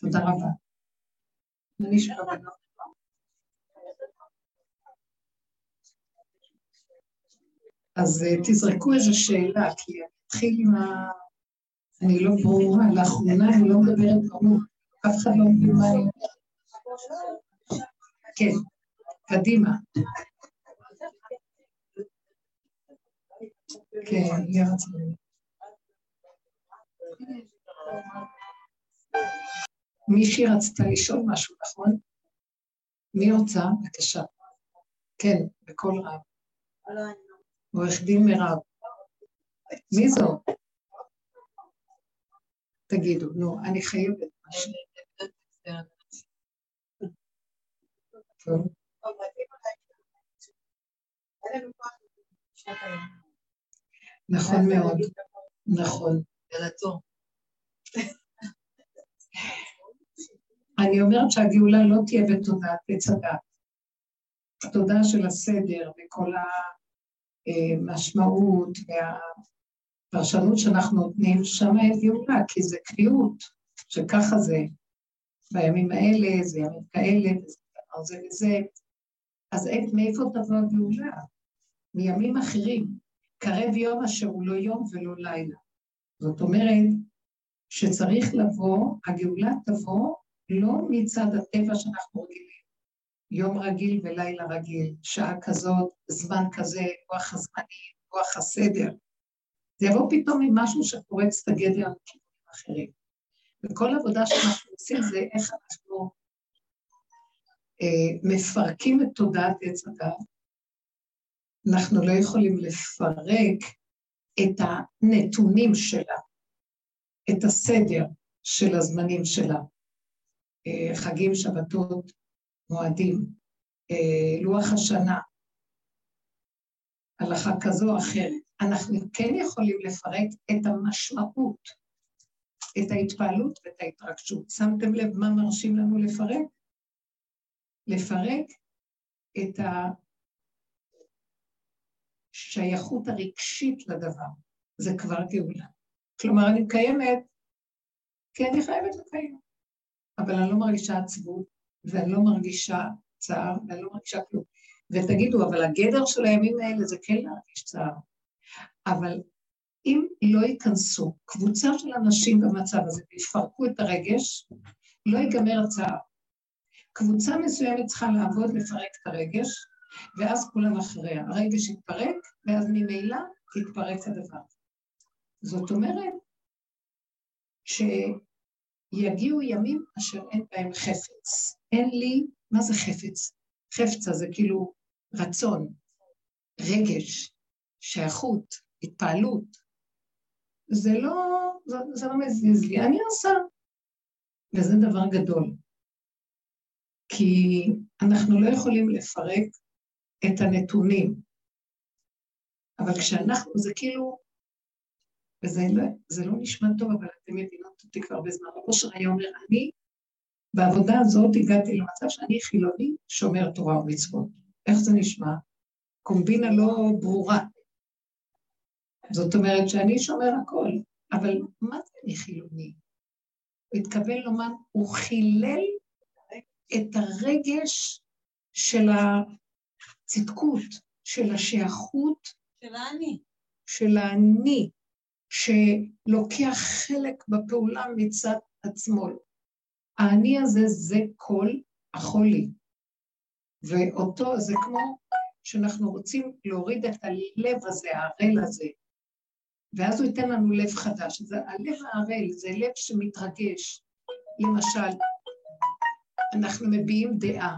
תודה רבה. אז אה, תזרקו איזו שאלה, כי אתחיל עם ה... אני לא ברורה, לאחרונה אני לא מדברת ברור, אף אחד לא מבין מה אני אומרת. כן, קדימה. כן, רצון. מישהי רצתה לשאול משהו, נכון? מי רוצה? בבקשה. כן, בקול רב. עורך דין מירב. מי זו? תגידו, נו, אני חייבת משהו. נכון מאוד, נכון. אני אומרת שהגאולה לא תהיה בתודעת עץ הדת. התודעה של הסדר וכל המשמעות והפרשנות שאנחנו נותנים, שם אין גאולה, כי זה קביעות, שככה זה. בימים האלה, זה ימים כאלה, וזה וזה. אז אין, מאיפה תבוא הגאולה? מימים אחרים. קרב יום אשר הוא לא יום ולא לילה. זאת אומרת שצריך לבוא, הגאולה תבוא לא מצד הטבע שאנחנו רגילים, יום רגיל ולילה רגיל, שעה כזאת, זמן כזה, רוח הזמנים, רוח הסדר. זה יבוא פתאום ממשהו שפורץ את הגדר לכיוונים אחרים. וכל עבודה שאנחנו עושים זה איך אנחנו אה, מפרקים את תודעת עץ הדת. אנחנו לא יכולים לפרק את הנתונים שלה, את הסדר של הזמנים שלה. אה, חגים, שבתות, מועדים, אה, לוח השנה, הלכה כזו או אחרת. אנחנו כן יכולים לפרק את המשמעות, את ההתפעלות ואת ההתרגשות. שמתם לב מה מרשים לנו לפרק? לפרק את השייכות הרגשית לדבר. זה כבר גאולה. כלומר, אני מקיימת, כי אני חייבת לקיים. אבל אני לא מרגישה עצבות, ואני לא מרגישה צער, ואני לא מרגישה כלום. ותגידו, אבל הגדר של הימים האלה זה כן להרגיש צער. אבל אם לא ייכנסו קבוצה של אנשים במצב הזה ויפרקו את הרגש, לא ייגמר הצער. קבוצה מסוימת צריכה לעבוד לפרק את הרגש, ואז כולם אחריה. הרגש יתפרק, ואז ממילא יתפרק הדבר. זאת אומרת, ש... יגיעו ימים אשר אין בהם חפץ. אין לי, מה זה חפץ? חפצה זה כאילו רצון, רגש, שייכות, התפעלות. זה לא, זה, זה לא מזיז לי, אני עושה. וזה דבר גדול. כי אנחנו לא יכולים לפרק את הנתונים. אבל כשאנחנו, זה כאילו, וזה לא, לא נשמע טוב, אבל אתם מבינות אותי כבר בזמן. אושר היה אומר, אני בעבודה הזאת הגעתי למצב שאני חילוני שומר תורה ומצוות. איך זה נשמע? קומבינה לא ברורה. זאת אומרת שאני שומר הכל, אבל מה זה אני חילוני? הוא התכוון לומר, הוא חילל את הרגש של הצדקות, של השייכות. של האני. של האני, שלוקח חלק בפעולה מצד עצמו. האני הזה זה כל החולי. ואותו זה כמו שאנחנו רוצים להוריד את הלב הזה, הערל הזה, ואז הוא ייתן לנו לב חדש. אז הלב הערל זה לב שמתרגש. למשל, אנחנו מביעים דעה.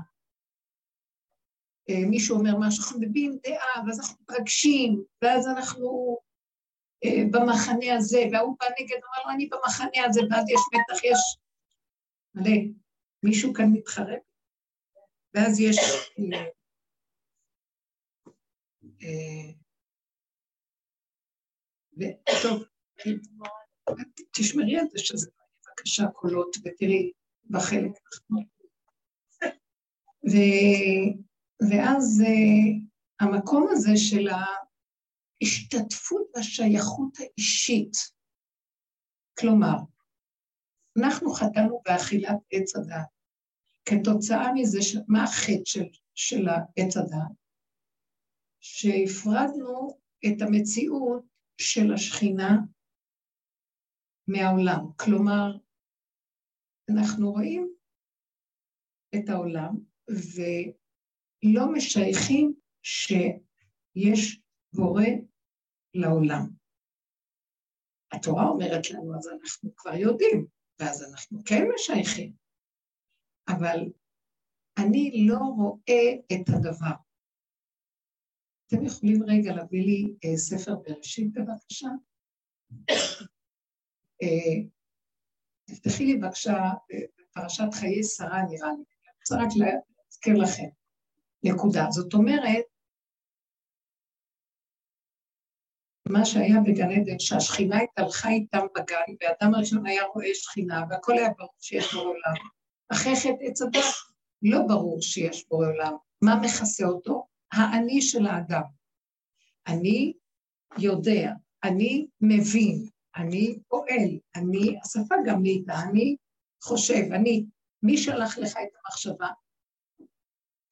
אה, מישהו אומר משהו, אנחנו מביעים דעה, ואז אנחנו מתרגשים, ואז אנחנו במחנה הזה, וההוא בא נגד, אמר לו, אני במחנה הזה, ואז יש מתח, יש מלא. מישהו כאן מתחרב? ואז יש... אה, טוב, תשמרי על זה שזה בבקשה קולות, ותראי בחלק ואז אה, המקום הזה של השתתפות בשייכות האישית. כלומר, אנחנו חטאנו באכילת עץ הדעת. כתוצאה מזה, מה החטא של, של העץ הדעת? שהפרדנו את המציאות של השכינה מהעולם. כלומר, אנחנו רואים את העולם ולא משייכים שיש בורא לעולם. התורה אומרת לנו, אז אנחנו כבר יודעים, ואז אנחנו כן משייכים. אבל אני לא רואה את הדבר. אתם יכולים רגע להביא לי אה, ספר בראשית בבקשה? אה, תפתחי לי בבקשה אה, פרשת חיי שרה נראה לי. אני רוצה רק להזכיר לכם. נקודה. זאת אומרת, מה שהיה בגן עדן, שהשכינה התהלכה איתם בגן, ואדם הראשון היה רואה שכינה, והכל היה ברור שיש בו עולם. אחרי חטא עץ הדת, לא ברור שיש בו עולם. מה מכסה אותו? האני של האדם. אני יודע, אני מבין, אני פועל, אני, השפה גם נהייתה, אני חושב, אני, מי שלח לך את המחשבה?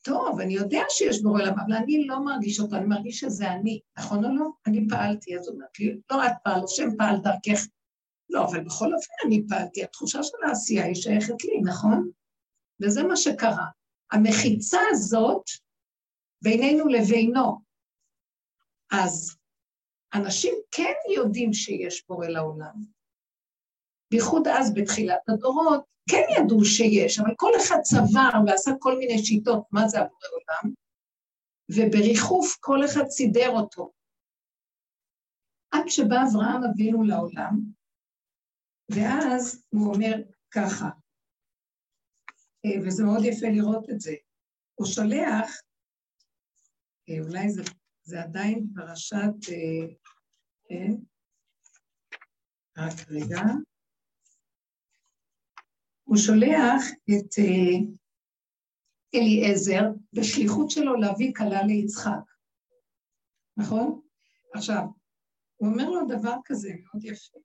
טוב, אני יודע שיש בורא עולם, אבל אני לא מרגיש אותו, אני מרגיש שזה אני, נכון או לא? אני פעלתי, אז אומרת לי, לא את פעל, השם פעל דרכך. לא, אבל בכל אופן אני פעלתי, התחושה של העשייה היא שייכת לי, נכון? וזה מה שקרה. המחיצה הזאת בינינו לבינו. אז אנשים כן יודעים שיש בורא לעולם. בייחוד אז, בתחילת הדורות, כן ידעו שיש, אבל כל אחד צבר ועשה כל מיני שיטות מה זה הבורא עולם, ובריחוף כל אחד סידר אותו. עד שבא אברהם אבינו לעולם, ואז הוא אומר ככה, אה, וזה מאוד יפה לראות את זה, הוא שולח, אה, אולי זה, זה עדיין פרשת, אה, כן, רק רגע, הוא שולח את אה, אליעזר בשליחות שלו להביא כלה ליצחק, נכון? עכשיו, הוא אומר לו דבר כזה מאוד יפה.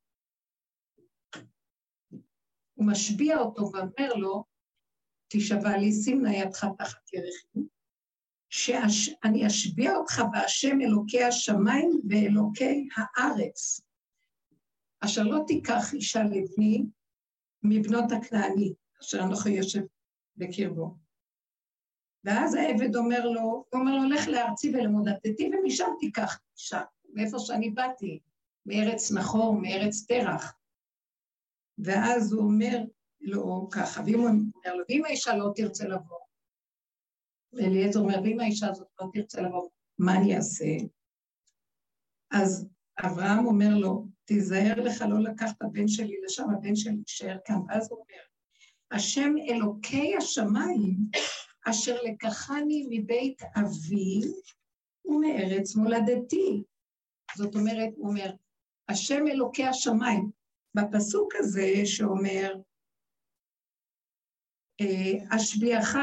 הוא משביע אותו ואומר לו, תשבע לי, נא ידך תחת ירחי, שאני אשביע אותך בהשם אלוקי השמיים ואלוקי הארץ, אשר לא תיקח אישה לבני, מבנות הכנעני, אשר אנוכי יושב בקרבו. ואז העבד אומר לו, הוא אומר לו, לך לארצי ולמודדתי, ומשם תיקח אישה, מאיפה שאני באתי, מארץ נחור, מארץ תרח. ואז הוא אומר לו ככה, ואם הוא אומר לו, ואם האישה לא תרצה לבוא, ואליעזר אומר, ואם האישה הזאת לא תרצה לבוא, מה אני אעשה? אז אברהם אומר לו, תיזהר לך לא לקחת הבן שלי לשם, הבן שלי יישאר כאן. ואז הוא אומר, השם אלוקי השמיים, אשר לקחני מבית אבי ומארץ מולדתי. זאת אומרת, הוא אומר, השם אלוקי השמיים. בפסוק הזה שאומר, אה, אשביעך,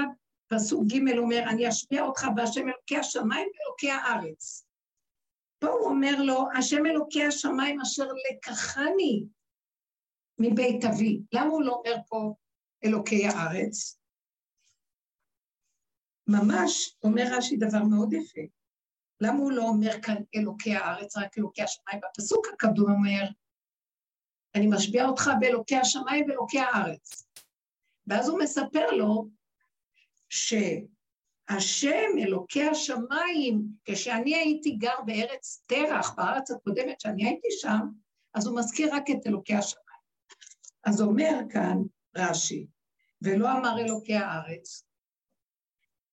פסוק ג' אומר, אני אשביע אותך בהשם אלוקי השמיים ואלוקי הארץ. פה הוא אומר לו, השם אלוקי השמיים אשר לקחני מבית אבי. למה הוא לא אומר פה אלוקי הארץ? ממש אומר רש"י דבר מאוד יפה. למה הוא לא אומר כאן אלוקי הארץ, רק אלוקי השמיים? בפסוק הקדום אומר, אני משביע אותך באלוקי השמיים ואלוקי הארץ. ואז הוא מספר לו ש... השם, אלוקי השמיים, כשאני הייתי גר בארץ תרח, בארץ הקודמת שאני הייתי שם, אז הוא מזכיר רק את אלוקי השמיים. אז אומר כאן רש"י, ולא אמר אלוקי הארץ,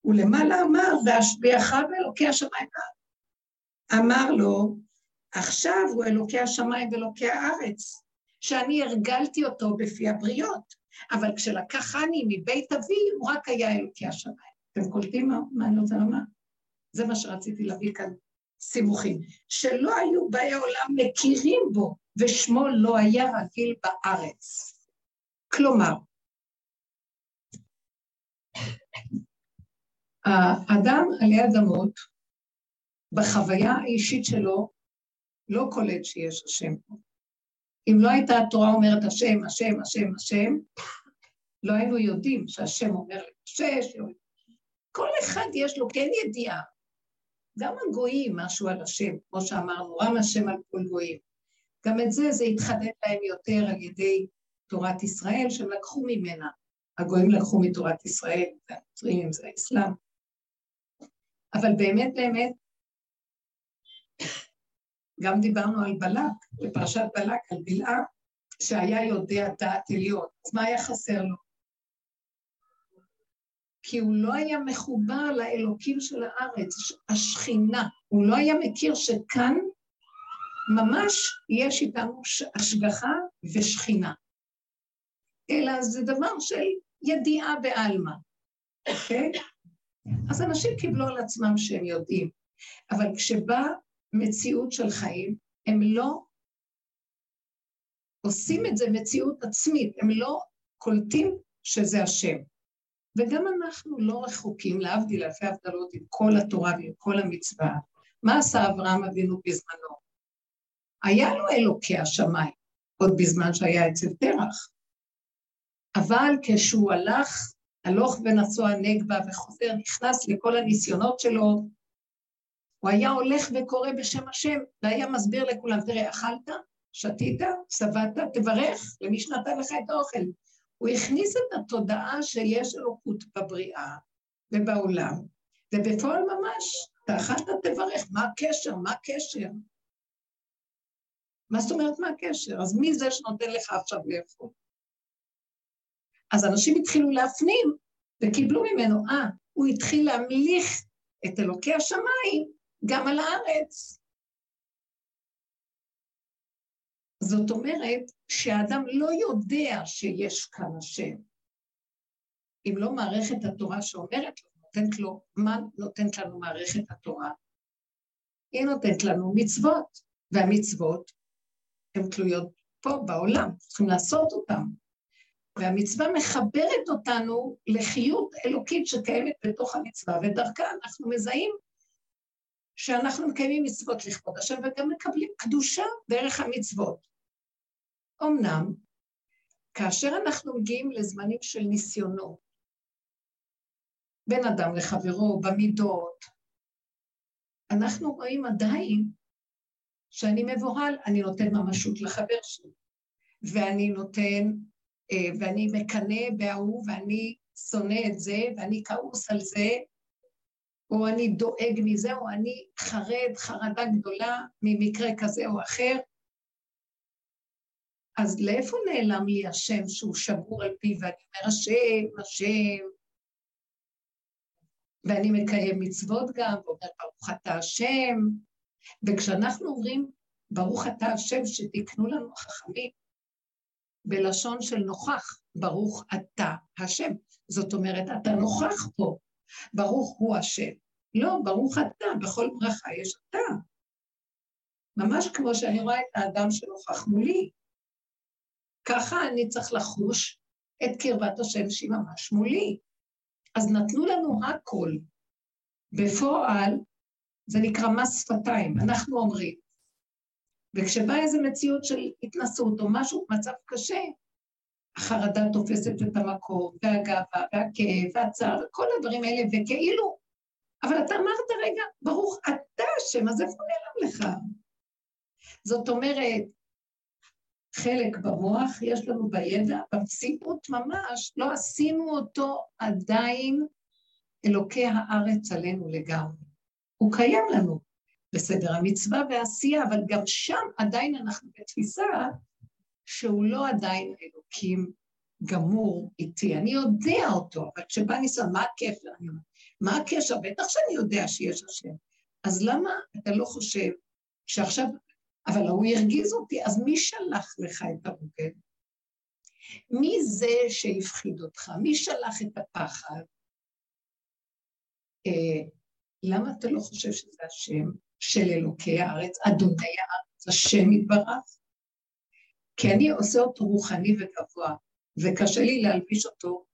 ולמעלה אמר, והשביעך באלוקי השמיים. אמר לו, עכשיו הוא אלוקי השמיים ואלוקי הארץ, שאני הרגלתי אותו בפי הבריות, אבל כשלקחני מבית אבי, הוא רק היה אלוקי השמיים. אתם קולטים מה, מה אני רוצה לומר? זה מה שרציתי להביא כאן, סימוכים. שלא היו באי עולם מכירים בו, ושמו לא היה רגיל בארץ. כלומר, האדם עלי אדמות, בחוויה האישית שלו, לא קולט שיש השם פה. אם לא הייתה התורה אומרת השם, השם, השם, השם, לא היינו יודעים שהשם אומר למשה, כל אחד יש לו כן ידיעה. גם הגויים משהו על השם, כמו שאמרנו, רם השם על כל גויים. גם את זה, זה התחדד להם יותר על ידי תורת ישראל, שהם לקחו ממנה. הגויים לקחו מתורת ישראל, זה הנוצרים, זה האסלאם. אבל באמת באמת, גם דיברנו על בלק, בפרשת בלק, על בלעה, שהיה יודע דעת עליון. אז מה היה חסר לו? כי הוא לא היה מחובר לאלוקים של הארץ, השכינה. הוא לא היה מכיר שכאן ממש יש איתנו השגחה ושכינה. אלא זה דבר של ידיעה בעלמא, אוקיי? אז אנשים קיבלו על עצמם שהם יודעים, אבל כשבאה מציאות של חיים, הם לא עושים את זה מציאות עצמית, הם לא קולטים שזה השם. וגם אנחנו לא רחוקים, להבדיל אלפי הבדלות, עם כל התורה ועם כל המצווה. מה עשה אברהם אבינו בזמנו? היה לו אלוקי השמיים, עוד בזמן שהיה אצל תרח. אבל כשהוא הלך, הלוך ונסוע נגבה וחוזר, נכנס לכל הניסיונות שלו, הוא היה הולך וקורא בשם השם, והיה מסביר לכולם, תראה, אכלת, שתית, שבעת, תברך למי שנתן לך את האוכל. הוא הכניס את התודעה שיש אלוקות בבריאה ובעולם, ובפועל ממש, אתה אכלת, תברך, מה הקשר? מה הקשר? מה זאת אומרת מה הקשר? אז מי זה שנותן לך עכשיו לאכול? אז אנשים התחילו להפנים וקיבלו ממנו, אה, הוא התחיל להמליך את אלוקי השמיים גם על הארץ. זאת אומרת שהאדם לא יודע שיש כאן השם. אם לא מערכת התורה שאומרת לו, נותנת לו, מה נותנת לנו מערכת התורה? היא נותנת לנו מצוות, והמצוות הן תלויות פה בעולם, צריכים לעשות אותן. והמצווה מחברת אותנו לחיות אלוקית שקיימת בתוך המצווה, ודרכה אנחנו מזהים שאנחנו מקיימים מצוות לכבוד השם וגם מקבלים קדושה דרך המצוות. אמנם, כאשר אנחנו מגיעים לזמנים של ניסיונות, בין אדם לחברו, במידות, אנחנו רואים עדיין שאני מבוהל, אני נותן ממשות לחבר שלי, ואני נותן, אה, ואני מקנא בהוא, ואני שונא את זה, ואני כעוס על זה, או אני דואג מזה, או אני חרד חרדה גדולה ממקרה כזה או אחר. אז לאיפה נעלם לי השם שהוא שבור על פיו, ואני אומר, השם, השם, ואני מקיים מצוות גם, ואומר, ברוך אתה השם, וכשאנחנו אומרים, ברוך אתה השם שתיקנו לנו חכמים, בלשון של נוכח, ברוך אתה השם. זאת אומרת, אתה נוכח פה, ברוך הוא השם. לא, ברוך אתה, בכל ברכה יש אתה. ממש כמו שאני רואה את האדם שנוכח מולי. ככה אני צריך לחוש את קרבת השם שהיא ממש מולי. אז נתנו לנו הכל. בפועל, זה נקרא מס שפתיים, אנחנו אומרים. וכשבאה איזו מציאות של התנסות או משהו, מצב קשה, החרדה תופסת את המקום, והגאווה, והכאב, והצער, וכל הדברים האלה, וכאילו, אבל אתה אמרת, רגע, ברוך אתה השם, אז איפה נעלם לך? זאת אומרת, חלק במוח יש לנו בידע, במציאות ממש, לא עשינו אותו עדיין אלוקי הארץ עלינו לגמרי. הוא קיים לנו בסדר המצווה והעשייה, אבל גם שם עדיין אנחנו בתפיסה שהוא לא עדיין אלוקים גמור איתי. אני יודע אותו, אבל כשבא ניסיון, מה הקשר? אני אומרת, מה הקשר? בטח שאני יודע שיש השם. אז למה אתה לא חושב שעכשיו, אבל הוא הרגיז אותי, אז מי שלח לך את הרוגל? מי זה שהפחיד אותך? מי שלח את הפחד? אה, למה אתה לא חושב שזה השם של אלוקי הארץ, אדוני הארץ, השם יתברך? כי אני עושה אותו רוחני וגבוה, וקשה לי להלביש אותו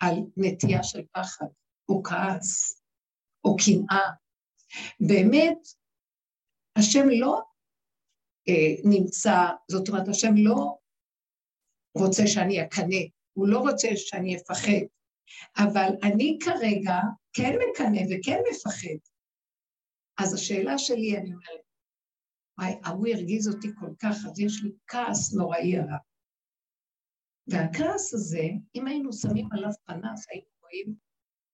על נטייה של פחד, או כעס, או קנאה. באמת, השם לא אה, נמצא, זאת אומרת, השם לא רוצה שאני אקנא, הוא לא רוצה שאני אפחד, אבל אני כרגע כן מקנא וכן מפחד. אז השאלה שלי, אני אומרת, ההוא הרגיז אותי כל כך, אז יש לי כעס נוראי עליו. והכעס הזה, אם היינו שמים עליו פנס, היינו רואים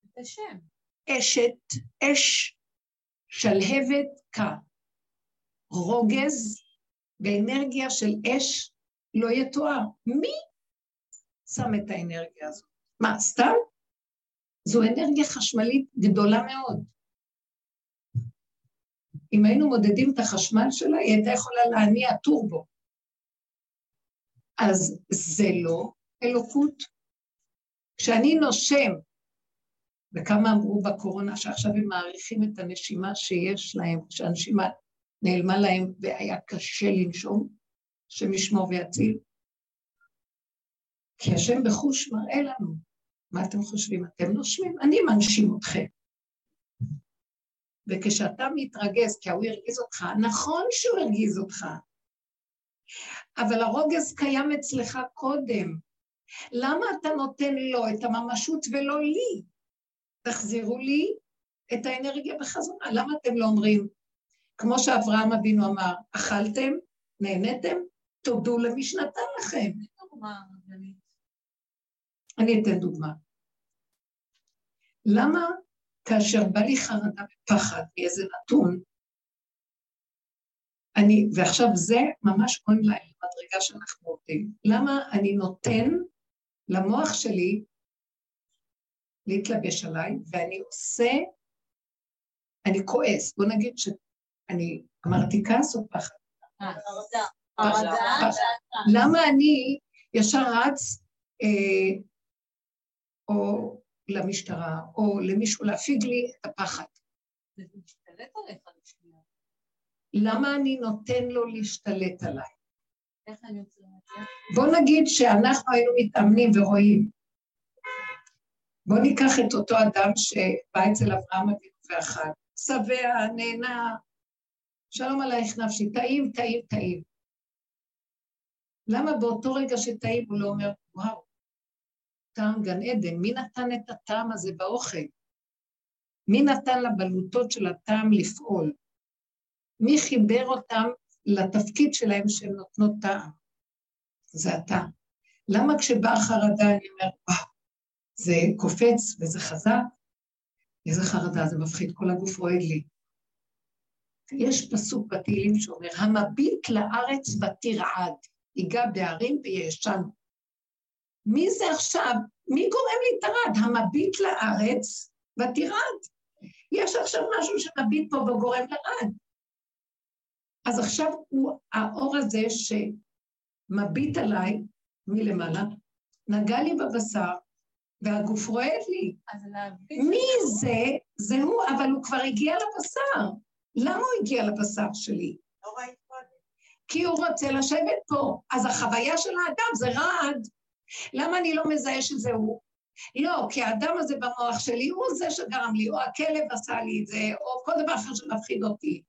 את השם. אשת, אש, שלהבת קר. רוגז באנרגיה של אש לא יתואר. מי שם את האנרגיה הזאת? מה, סתם? זו אנרגיה חשמלית גדולה מאוד. אם היינו מודדים את החשמל שלה, היא הייתה יכולה להניע טורבו. אז זה לא אלוקות. כשאני נושם, וכמה אמרו בקורונה שעכשיו הם מעריכים את הנשימה שיש להם, שהנשימה נעלמה להם והיה קשה לנשום, השם ישמור ויציל. כי השם בחוש מראה לנו. מה אתם חושבים? אתם נושמים? אני מנשים אתכם. וכשאתה מתרגז, כי ההוא הרגיז אותך, נכון שהוא הרגיז אותך, אבל הרוגז קיים אצלך קודם. למה אתה נותן לו את הממשות ולא לי? תחזירו לי את האנרגיה בחזרה. למה אתם לא אומרים, כמו שאברהם אבינו אמר, אכלתם, נהניתם, תודו למי שנתן לכם. אני אתן דוגמה. למה כאשר בא לי חרדה ופחד מאיזה נתון, אני, ועכשיו זה ממש עון להם למדרגה שאנחנו עובדים. למה אני נותן למוח שלי להתלבש עליי, ואני עושה, אני כועס. בוא נגיד שאני אמרתי כעס או פחד? למה אני ישר רץ אה, או למשטרה, או למישהו להפיג לי את הפחד? למה אני נותן לו להשתלט עליי? בוא נגיד שאנחנו היינו מתאמנים ורואים. בוא ניקח את אותו אדם שבא אצל אברהם אבינו ואכל, שבע, נהנה, שלום עלייך נפשי, טעים, טעים, טעים. למה באותו רגע שטעים הוא לא אומר, וואו, טעם גן עדן, מי נתן את הטעם הזה באוכל? מי נתן לבלוטות של הטעם לפעול? מי חיבר אותם לתפקיד שלהם שהן נותנות טעם? זה אתה. למה כשבאה חרדה אני אומר, וואו, זה קופץ וזה חזק? איזה חרדה, זה מפחיד, כל הגוף רועד לי. יש פסוק בתהילים שאומר, המביט לארץ ותרעד, ייגע בהרים וישן. מי זה עכשיו? מי גורם לי את הרעד? המביט לארץ ותרעד. יש עכשיו משהו שמביט פה וגורם לרעד. אז עכשיו הוא, האור הזה שמביט עליי מלמעלה, נגע לי בבשר, והגוף רועד לי. מי זה? זה הוא, אבל הוא כבר הגיע לבשר. למה הוא הגיע לבשר שלי? לא. כי הוא רוצה לשבת פה. אז החוויה של האדם זה רעד. למה אני לא מזהה שזה הוא? לא, כי האדם הזה במוח שלי הוא זה שגרם לי, או הכלב עשה לי את זה, או כל דבר אחר שמפחיד אותי.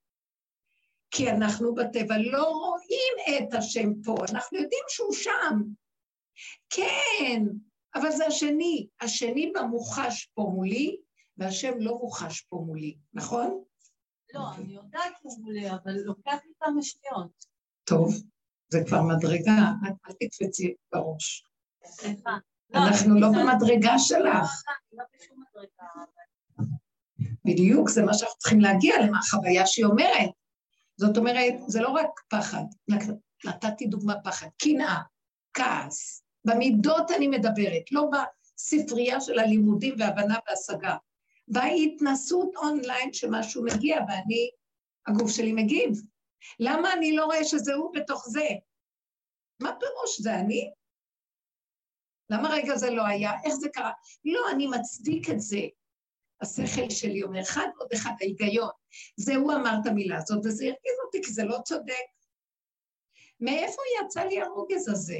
כי אנחנו בטבע לא רואים את השם פה, אנחנו יודעים שהוא שם. כן, אבל זה השני. השני במוחש פה מולי, והשם לא מוחש פה מולי, נכון? לא, אני יודעת שהוא מולי, אבל לוקח לי כמה שניות. טוב, זה כבר מדרגה, אל תקפצי בראש. סליחה. אנחנו לא במדרגה שלך. לא בדיוק, זה מה שאנחנו צריכים להגיע למה החוויה שהיא אומרת. זאת אומרת, זה לא רק פחד, נתתי דוגמה פחד, קנאה, כעס, במידות אני מדברת, לא בספרייה של הלימודים והבנה והשגה. בהתנסות אונליין שמשהו מגיע ואני, הגוף שלי מגיב. למה אני לא רואה שזה הוא בתוך זה? מה פירוש זה אני? למה רגע זה לא היה? איך זה קרה? לא, אני מצדיק את זה. השכל שלי אומר, אחד עוד אחד, ההיגיון. זה הוא אמר את המילה הזאת, וזה הרגיז אותי, כי זה לא צודק. מאיפה יצא לי הרוגז הזה?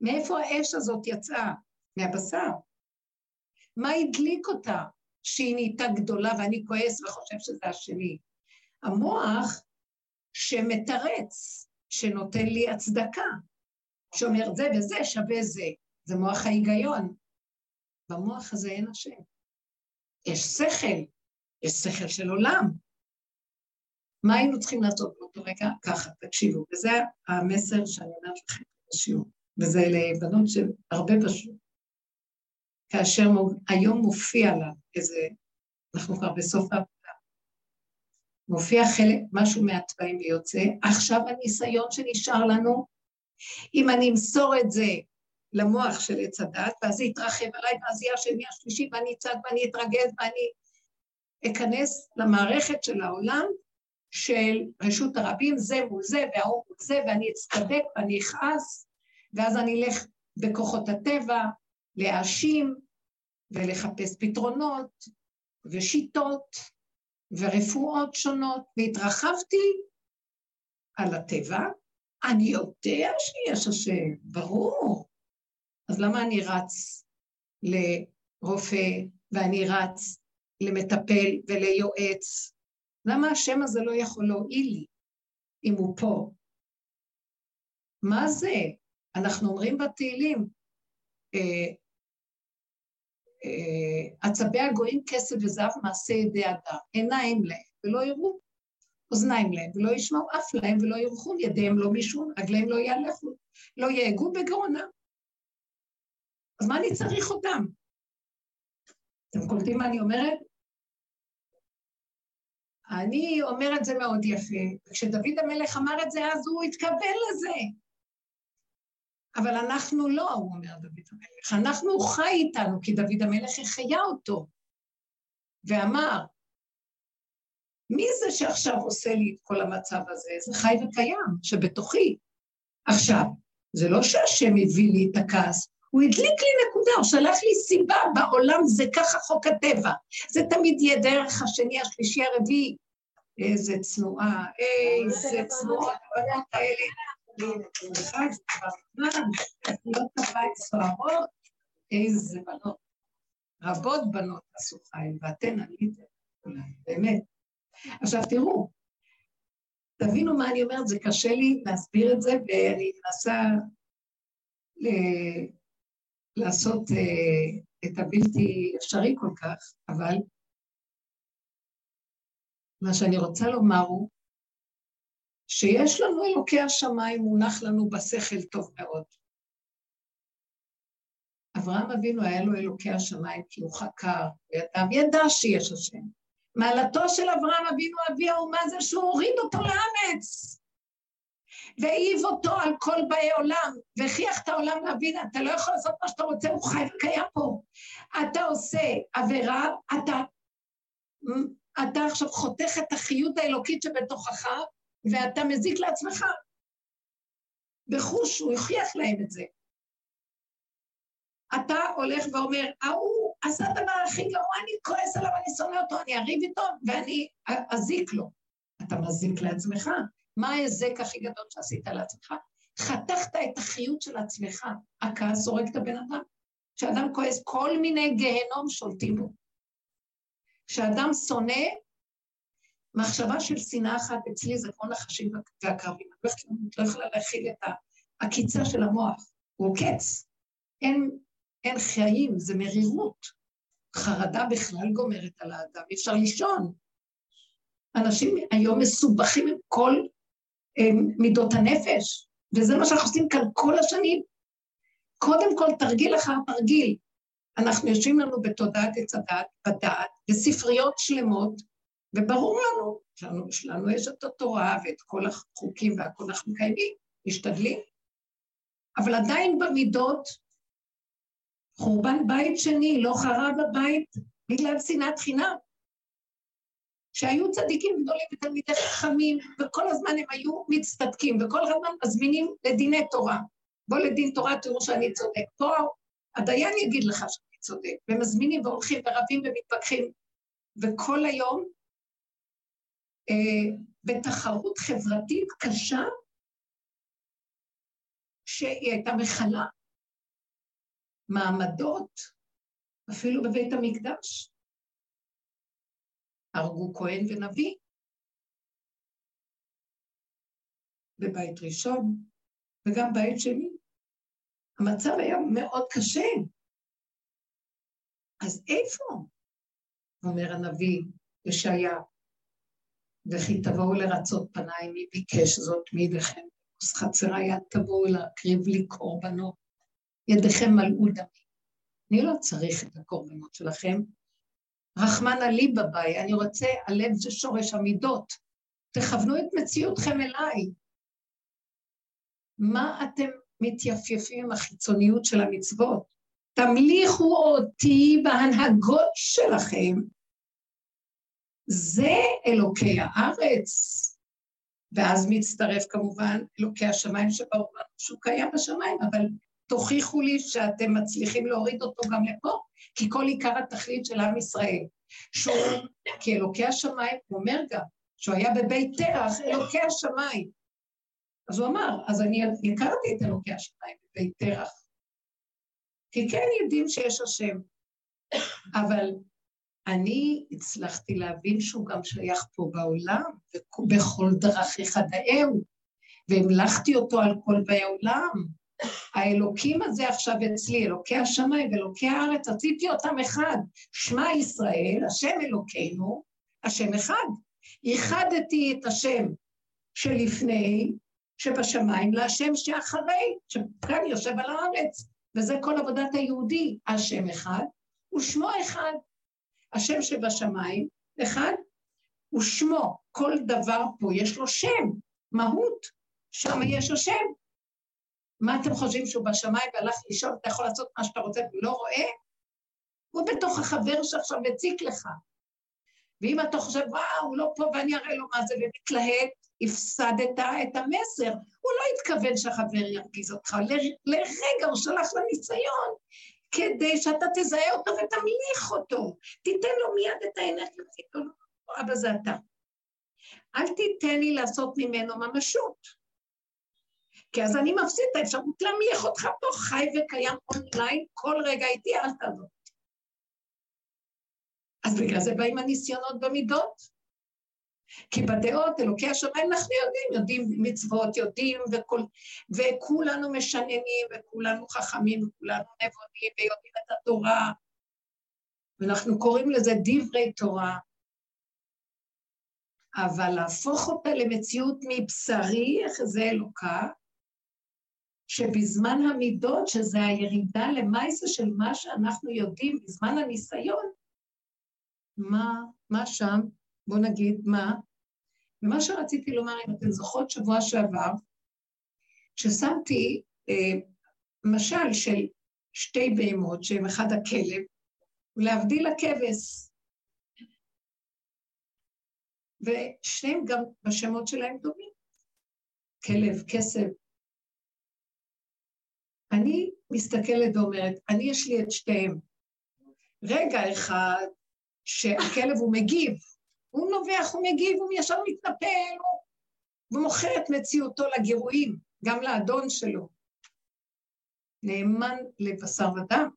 מאיפה האש הזאת יצאה? מהבשר. מה הדליק אותה שהיא נהייתה גדולה ואני כועס וחושב שזה השני? המוח שמתרץ, שנותן לי הצדקה, שאומר זה וזה שווה זה. זה מוח ההיגיון. במוח הזה אין השם. יש שכל, יש שכל של עולם. מה היינו צריכים לעשות באותו רגע? ככה, תקשיבו, וזה המסר שאני אומרת לכם בשיעור, וזה לבנות של הרבה בשיעור. כאשר היום מופיע לה איזה, אנחנו כבר בסוף העבודה, מופיע חלק, משהו מהתוואים ויוצא, עכשיו הניסיון שנשאר לנו, אם אני אמסור את זה למוח של עץ הדת, ואז זה יתרחב עליי, ואז יהיה השני השלישי, ואני אצעק ואני אתרגז ואני אכנס למערכת של העולם של רשות הרבים, זה מול זה וההוא מול זה, ואני אצטדק ואני אכעס, ואז אני אלך בכוחות הטבע להאשים ולחפש פתרונות ושיטות ורפואות שונות, והתרחבתי על הטבע. אני יודע שיש השם, ברור. אז למה אני רץ לרופא ואני רץ למטפל וליועץ? למה השם הזה לא יכול להועיל לי אם הוא פה? מה זה? אנחנו אומרים בתהילים, אה, אה, עצבי הגויים כסף וזהב מעשה ידי אדם, עיניים להם ולא יראו, אוזניים להם ולא ישמעו, אף להם ולא ירחו, ידיהם לא מישהו, רגליהם לא יהלכו, לא יהגו בגרונם. אז מה אני צריך אותם? אתם קולטים מה אני אומרת? אני אומרת זה מאוד יפה. כשדוד המלך אמר את זה, אז הוא התכוון לזה. אבל אנחנו לא, הוא אומר דוד המלך. אנחנו, חי איתנו, כי דוד המלך החיה אותו. ואמר, מי זה שעכשיו עושה לי את כל המצב הזה? זה חי וקיים, שבתוכי. עכשיו, זה לא שהשם הביא לי את הכעס, הוא הדליק לי נקודה, הוא שלח לי סיבה בעולם, זה ככה חוק הטבע. זה תמיד יהיה דרך השני, השלישי, הרביעי. איזה צנועה, איזה צנועות בנות האלה. איזה בנות. רבות בנות עשו חיים, ואתן עליתן באמת. עכשיו תראו, תבינו מה אני אומרת, זה קשה לי להסביר את זה, ואני מנסה לעשות uh, את הבלתי אפשרי כל כך, אבל מה שאני רוצה לומר הוא שיש לנו אלוקי השמיים מונח לנו בשכל טוב מאוד. אברהם אבינו היה לו אלוקי השמיים כי הוא חקר, וידע, וידע שיש השם. מעלתו של אברהם אבינו אבי האומה זה שהוא הוריד אותו לאמץ. והעיב אותו על כל באי עולם, והכריח את העולם להבין, אתה לא יכול לעשות מה שאתה רוצה, הוא חי וקיים פה. אתה עושה עבירה, אתה, אתה עכשיו חותך את החיות האלוקית שבתוכך, ואתה מזיק לעצמך. בחוש, הוא הכריח להם את זה. אתה הולך ואומר, ההוא עשה הדבר הכי גרוע, אני כועס עליו, אני שונא אותו, אני אריב איתו ואני אזיק לו. אתה מזיק לעצמך. מה ההיזק הכי גדול שעשית לעצמך? חתכת את החיות של עצמך. הכעס הורג את הבן אדם. כשאדם כועס, כל מיני גיהנום שולטים בו. כשאדם שונא, מחשבה של שנאה אחת אצלי זה כמו נחשים והקרבים. אני לא יכולה להכיל את העקיצה של המוח, הוא עוקץ. אין, אין חיים, זה מרירות. חרדה בכלל גומרת על האדם, אי אפשר לישון. אנשים היום מסובכים עם כל מידות הנפש, וזה מה שאנחנו עושים כאן כל השנים. קודם כל, תרגיל אחר תרגיל. אנחנו יושבים לנו בתודעת עץ הדעת, בדעת, בספריות שלמות, וברור לנו, שלנו, שלנו יש את התורה ואת כל החוקים והכול אנחנו מקיימים, משתדלים, אבל עדיין במידות, חורבן בית שני, לא חרב הבית בגלל שנאת חינם. שהיו צדיקים גדולים ותלמידי חכמים, וכל הזמן הם היו מצטדקים, וכל הזמן מזמינים לדיני תורה. בוא לדין תורה, תראו שאני צודק. פה הדיין יגיד לך שאני צודק, ומזמינים והולכים ורבים ומתווכחים, וכל היום אה, בתחרות חברתית קשה, שהיא הייתה מכלה מעמדות, אפילו בבית המקדש. הרגו כהן ונביא. בבית ראשון, וגם בית שני. המצב היה מאוד קשה. אז איפה? אומר הנביא ישעיה, וכי תבואו לרצות פניי, מי ביקש זאת מידיכם? חצרה יד תבואו להקריב לי קורבנות, ידיכם מלאו דמי. אני לא צריך את הקורבנות שלכם. רחמנא ליבא ביי, אני רוצה, הלב זה שורש המידות. תכוונו את מציאותכם אליי. מה אתם מתייפייפים עם החיצוניות של המצוות? תמליכו אותי בהנהגות שלכם. זה אלוקי הארץ. ואז מצטרף כמובן אלוקי השמיים שבעולם, שהוא קיים בשמיים, אבל תוכיחו לי שאתם מצליחים להוריד אותו גם לפה, כי כל עיקר התכלית של עם ישראל, שהוא כאלוקי השמיים, הוא אומר גם, שהוא היה בבית תרח, אלוקי השמיים. אז הוא אמר, אז אני הכרתי את אלוקי השמיים בבית תרח, כי כן יודעים שיש השם, אבל אני הצלחתי להבין שהוא גם שייך פה בעולם, ובכל דרכיך דאהו, והמלכתי אותו על כל באי עולם. האלוקים הזה עכשיו אצלי, אלוקי השמיים ואלוקי הארץ, עשיתי אותם אחד. שמע ישראל, השם אלוקינו, השם אחד. איחדתי את השם שלפני, שבשמיים, להשם שאחרי, שכאן יושב על הארץ, וזה כל עבודת היהודי, השם אחד, ושמו אחד. השם שבשמיים, אחד, ושמו, כל דבר פה יש לו שם, מהות, שם יש השם. מה אתם חושבים שהוא בשמיים והלך לישון, אתה יכול לעשות מה שאתה רוצה ולא רואה? הוא בתוך החבר שעכשיו מציק לך. ואם אתה חושב, וואו, הוא לא פה ואני אראה לו מה זה, ומתלהט, הפסדת את המסר. הוא לא התכוון שהחבר ירגיז אותך, לרגע הוא שלח לניסיון, כדי שאתה תזהה אותו ותמליך אותו. תיתן לו מיד את האנרגיה, ותיתן לו, אבא זה אתה. אל תיתן לי לעשות ממנו ממשות. כי אז אני מפסיד את האפשרות להמליך אותך פה חי וקיים אונליין כל רגע איתי, אל תעזור. אז בגלל זה באים הניסיונות במידות. כי בדעות, אלוקי השמיים, אנחנו יודעים, יודעים מצוות, יודעים, וכל, וכולנו משננים, וכולנו חכמים, וכולנו נבונים, ויודעים את התורה, ואנחנו קוראים לזה דברי תורה, אבל להפוך אותה למציאות מבשרי, איך זה אלוקה, שבזמן המידות, שזה הירידה למעשה של מה שאנחנו יודעים בזמן הניסיון, מה, מה שם? בואו נגיד מה. ומה שרציתי לומר, אם אתן זוכרות שבוע שעבר, ששמתי אה, משל של שתי בהמות, שהן אחד הכלב, ולהבדיל הכבש. ושניהם גם בשמות שלהם דומים. כלב, כסף. אני מסתכלת ואומרת, אני יש לי את שתיהם. רגע אחד שהכלב הוא מגיב, הוא נובח, הוא מגיב, הוא ישר מתנפל, הוא מוכר את מציאותו לגירויים, גם לאדון שלו. נאמן לבשר ודם.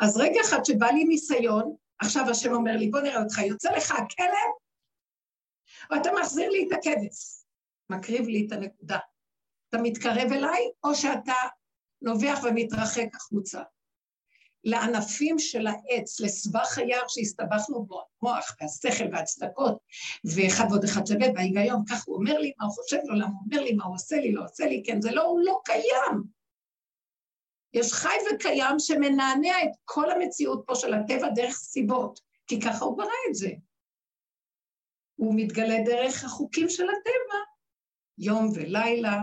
אז רגע אחד שבא לי ניסיון, עכשיו השם אומר לי, בוא נראה אותך, יוצא לך הכלב, או אתה מחזיר לי את הכבש, מקריב לי את הנקודה. אתה מתקרב אליי, או שאתה נובח ומתרחק החוצה. לענפים של העץ, לסבך היער שהסתבכנו בו, המוח והשכל והצדקות, ואחד ועוד אחד שווה, וההיגיון, כך הוא אומר לי מה הוא חושב לו, למה הוא אומר לי מה הוא עושה לי, לא עושה לי, כן, זה לא, הוא לא קיים. יש חי וקיים שמנענע את כל המציאות פה של הטבע דרך סיבות, כי ככה הוא ברא את זה. הוא מתגלה דרך החוקים של הטבע, יום ולילה,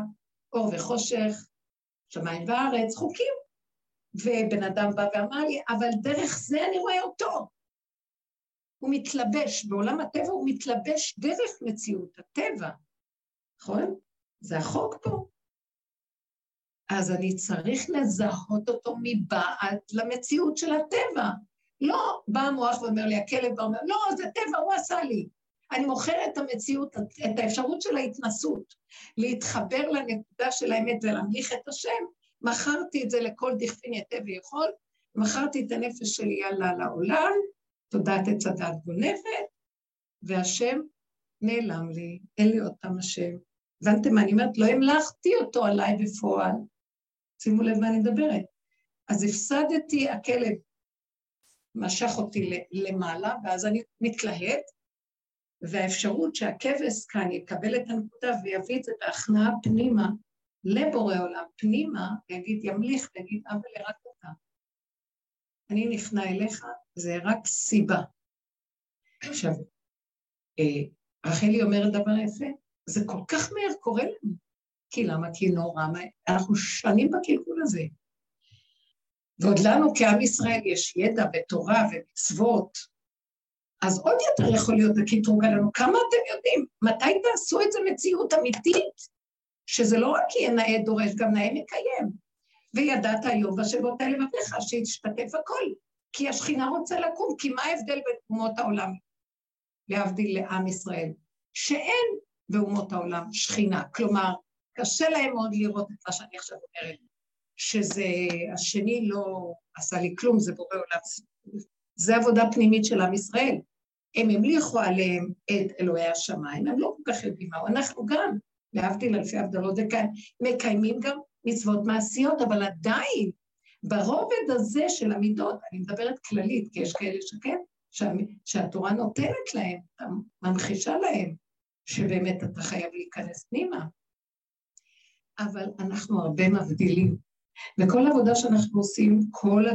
אור וחושך, שמיים וארץ, חוקים. ובן אדם בא ואמר לי, אבל דרך זה אני רואה אותו. הוא מתלבש, בעולם הטבע הוא מתלבש דרך מציאות הטבע, נכון? זה החוק פה. אז אני צריך לזהות אותו מבעד למציאות של הטבע. לא בא המוח ואומר לי, הכלב בא ואומר, לא, זה טבע, הוא עשה לי. אני מוכר את המציאות, את האפשרות של ההתנסות, להתחבר לנקודה של האמת ולהמליך את השם, מכרתי את זה לכל דכפין יתה ויכול, מכרתי את הנפש שלי יאללה לעולם, תודעת עץ הדת גונבת, והשם נעלם לי, אין לי עוד פעם השם, הבנתם מה אני אומרת? לא המלכתי אותו עליי בפועל. שימו לב מה אני מדברת. אז הפסדתי, הכלב משך אותי למעלה, ואז אני מתלהט, והאפשרות שהכבש כאן יקבל את הנקודה ויביא את ההכנעה פנימה, לבורא עולם, פנימה, ויגיד, ימליך, ויגיד, אבל רק אתה. אני נכנע אליך, זה רק סיבה. עכשיו, אה, רחלי אומרת דבר יפה, זה כל כך מהר קורה לנו. כי למה? כי נורא, אנחנו שנים בקלקול הזה. ועוד לנו כעם ישראל יש ידע ותורה ומצוות, אז עוד יותר יכול להיות הקטרוג עלינו. כמה אתם יודעים? מתי תעשו את זה מציאות אמיתית? שזה לא רק יהיה נאה דורש, גם נאה מקיים. וידעת היום בשבועות האלה לבביך, שישתתף הכל. כי השכינה רוצה לקום, כי מה ההבדל בין אומות העולם, להבדיל לעם ישראל? שאין באומות העולם שכינה. כלומר, קשה להם מאוד לראות את מה שאני עכשיו אומרת, שזה, השני לא עשה לי כלום, זה בורא עולם. זה עבודה פנימית של עם ישראל. הם המליכו עליהם את אלוהי השמיים, הם לא כל כך יודעים מהו. אנחנו גם, להבדיל אלפי הבדלות, וכאן מקיימים גם מצוות מעשיות, אבל עדיין, ברובד הזה של המידות, אני מדברת כללית, כי יש כאלה שכן, שה, שהתורה נותנת להם, ממחישה להם, שבאמת אתה חייב להיכנס פנימה. אבל אנחנו הרבה מבדילים. וכל העבודה שאנחנו עושים, כל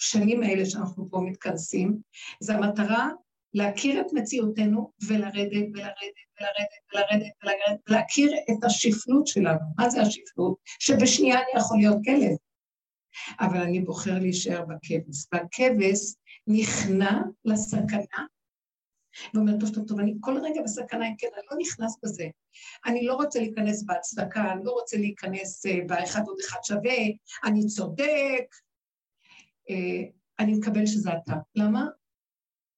השנים האלה שאנחנו פה מתכנסים, זה המטרה להכיר את מציאותנו ולרדת ולרדת ולרדת ולרדת ולרדת, להכיר את השפלות שלנו. מה זה השפלות? שבשנייה אני יכול להיות כלב. אבל אני בוחר להישאר בכבש. והכבש נכנע לסכנה ואומר, טוב, טוב, טוב, אני כל רגע בסכנה, אם כן, אני לא נכנס בזה. אני לא רוצה להיכנס בהצדקה, אני לא רוצה להיכנס uh, באחד עוד אחד שווה, אני צודק, uh, אני מקבל שזה אתה. למה?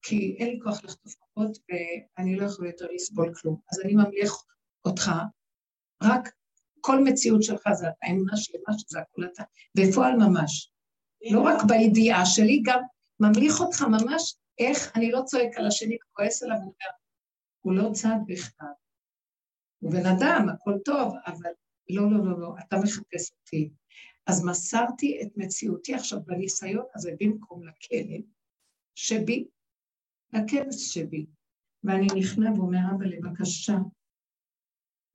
כי אין לי כוח לחטוף מכות ואני לא יכולה יותר לסבול כלום. אז אני ממליך אותך, רק כל מציאות שלך זה אתה, אמונה שלמה שזה הכול אתה, בפועל ממש. לא רק בידיעה שלי, גם ממליך אותך ממש איך אני לא צועק על השני וכועס עליו, הוא לא צד בכלל. הוא בן אדם, הכל טוב, אבל לא, לא, לא, לא, אתה מחפש אותי. אז מסרתי את מציאותי עכשיו בניסיון הזה במקום לכלב שבי, לכבש שבי. ואני נכנע ואומר, אבא, לבקשה,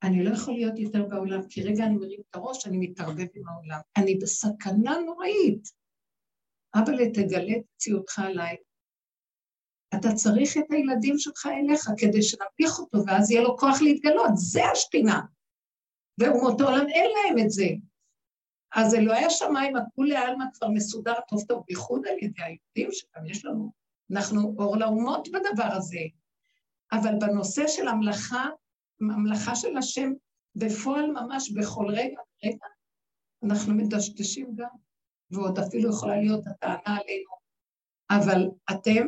אני לא יכול להיות יותר בעולם, כי רגע אני מרים את הראש, אני מתערבב עם העולם. אני בסכנה נוראית. אבא, תגלה את מציאותך עליי, אתה צריך את הילדים שלך אליך כדי שנפיח אותו, ואז יהיה לו כוח להתגלות. זה השכינה. ואומות העולם אין להם את זה. אז אלוהי השמיים, הכולי עלמא כבר מסודר טוב טוב, בייחוד על ידי היהודים, שגם יש לנו, אנחנו אור לאומות בדבר הזה. אבל בנושא של המלאכה, המלאכה של השם, בפועל ממש בכל רגע רגע, אנחנו מדשדשים גם, ועוד אפילו יכולה להיות הטענה עלינו. אבל אתם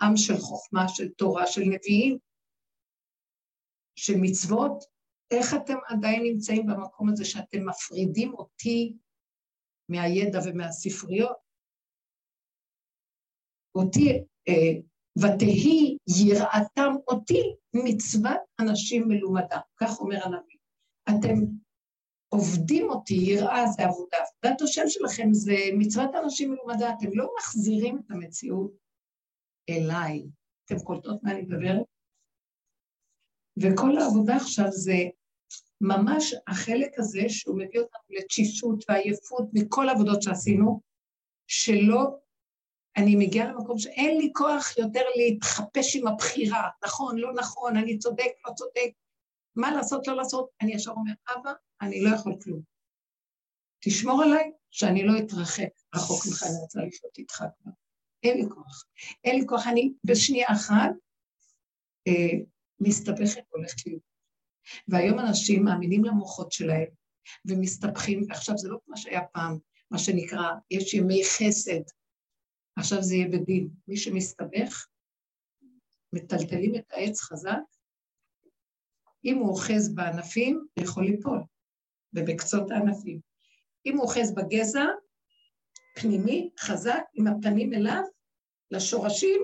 עם של חוכמה, של תורה, של נביאים, של מצוות, איך אתם עדיין נמצאים במקום הזה שאתם מפרידים אותי מהידע ומהספריות? אותי, אה, ותהי יראתם אותי מצוות אנשים מלומדה, כך אומר הנביא. אתם עובדים אותי, יראה זה עבודה. עבודת השם שלכם זה מצוות אנשים מלומדה, אתם לא מחזירים את המציאות אליי. אתם קולטות מה אני מדברת? וכל העבודה עכשיו זה ממש החלק הזה שהוא מביא אותנו לתשישות ועייפות מכל העבודות שעשינו, שלא, אני מגיעה למקום שאין לי כוח יותר להתחפש עם הבחירה, נכון, לא נכון, אני צודק, לא צודק, מה לעשות, לא לעשות, אני ישר אומר, אבא, אני לא יכול כלום. תשמור עליי שאני לא אתרחק רחוק ממך, אני רוצה לחיות איתך כבר. אין לי כוח. אין לי כוח, אני בשנייה אחת אה, מסתבכת והולכת להיות. והיום אנשים מאמינים למוחות שלהם ומסתבכים, ועכשיו זה לא כמו שהיה פעם, מה שנקרא, יש ימי חסד, עכשיו זה יהיה בדין. מי שמסתבך, מטלטלים את העץ חזק, אם הוא אוחז בענפים, הוא יכול ליפול, ובקצות הענפים. אם הוא אוחז בגזע, פנימי, חזק, עם הפנים אליו, לשורשים,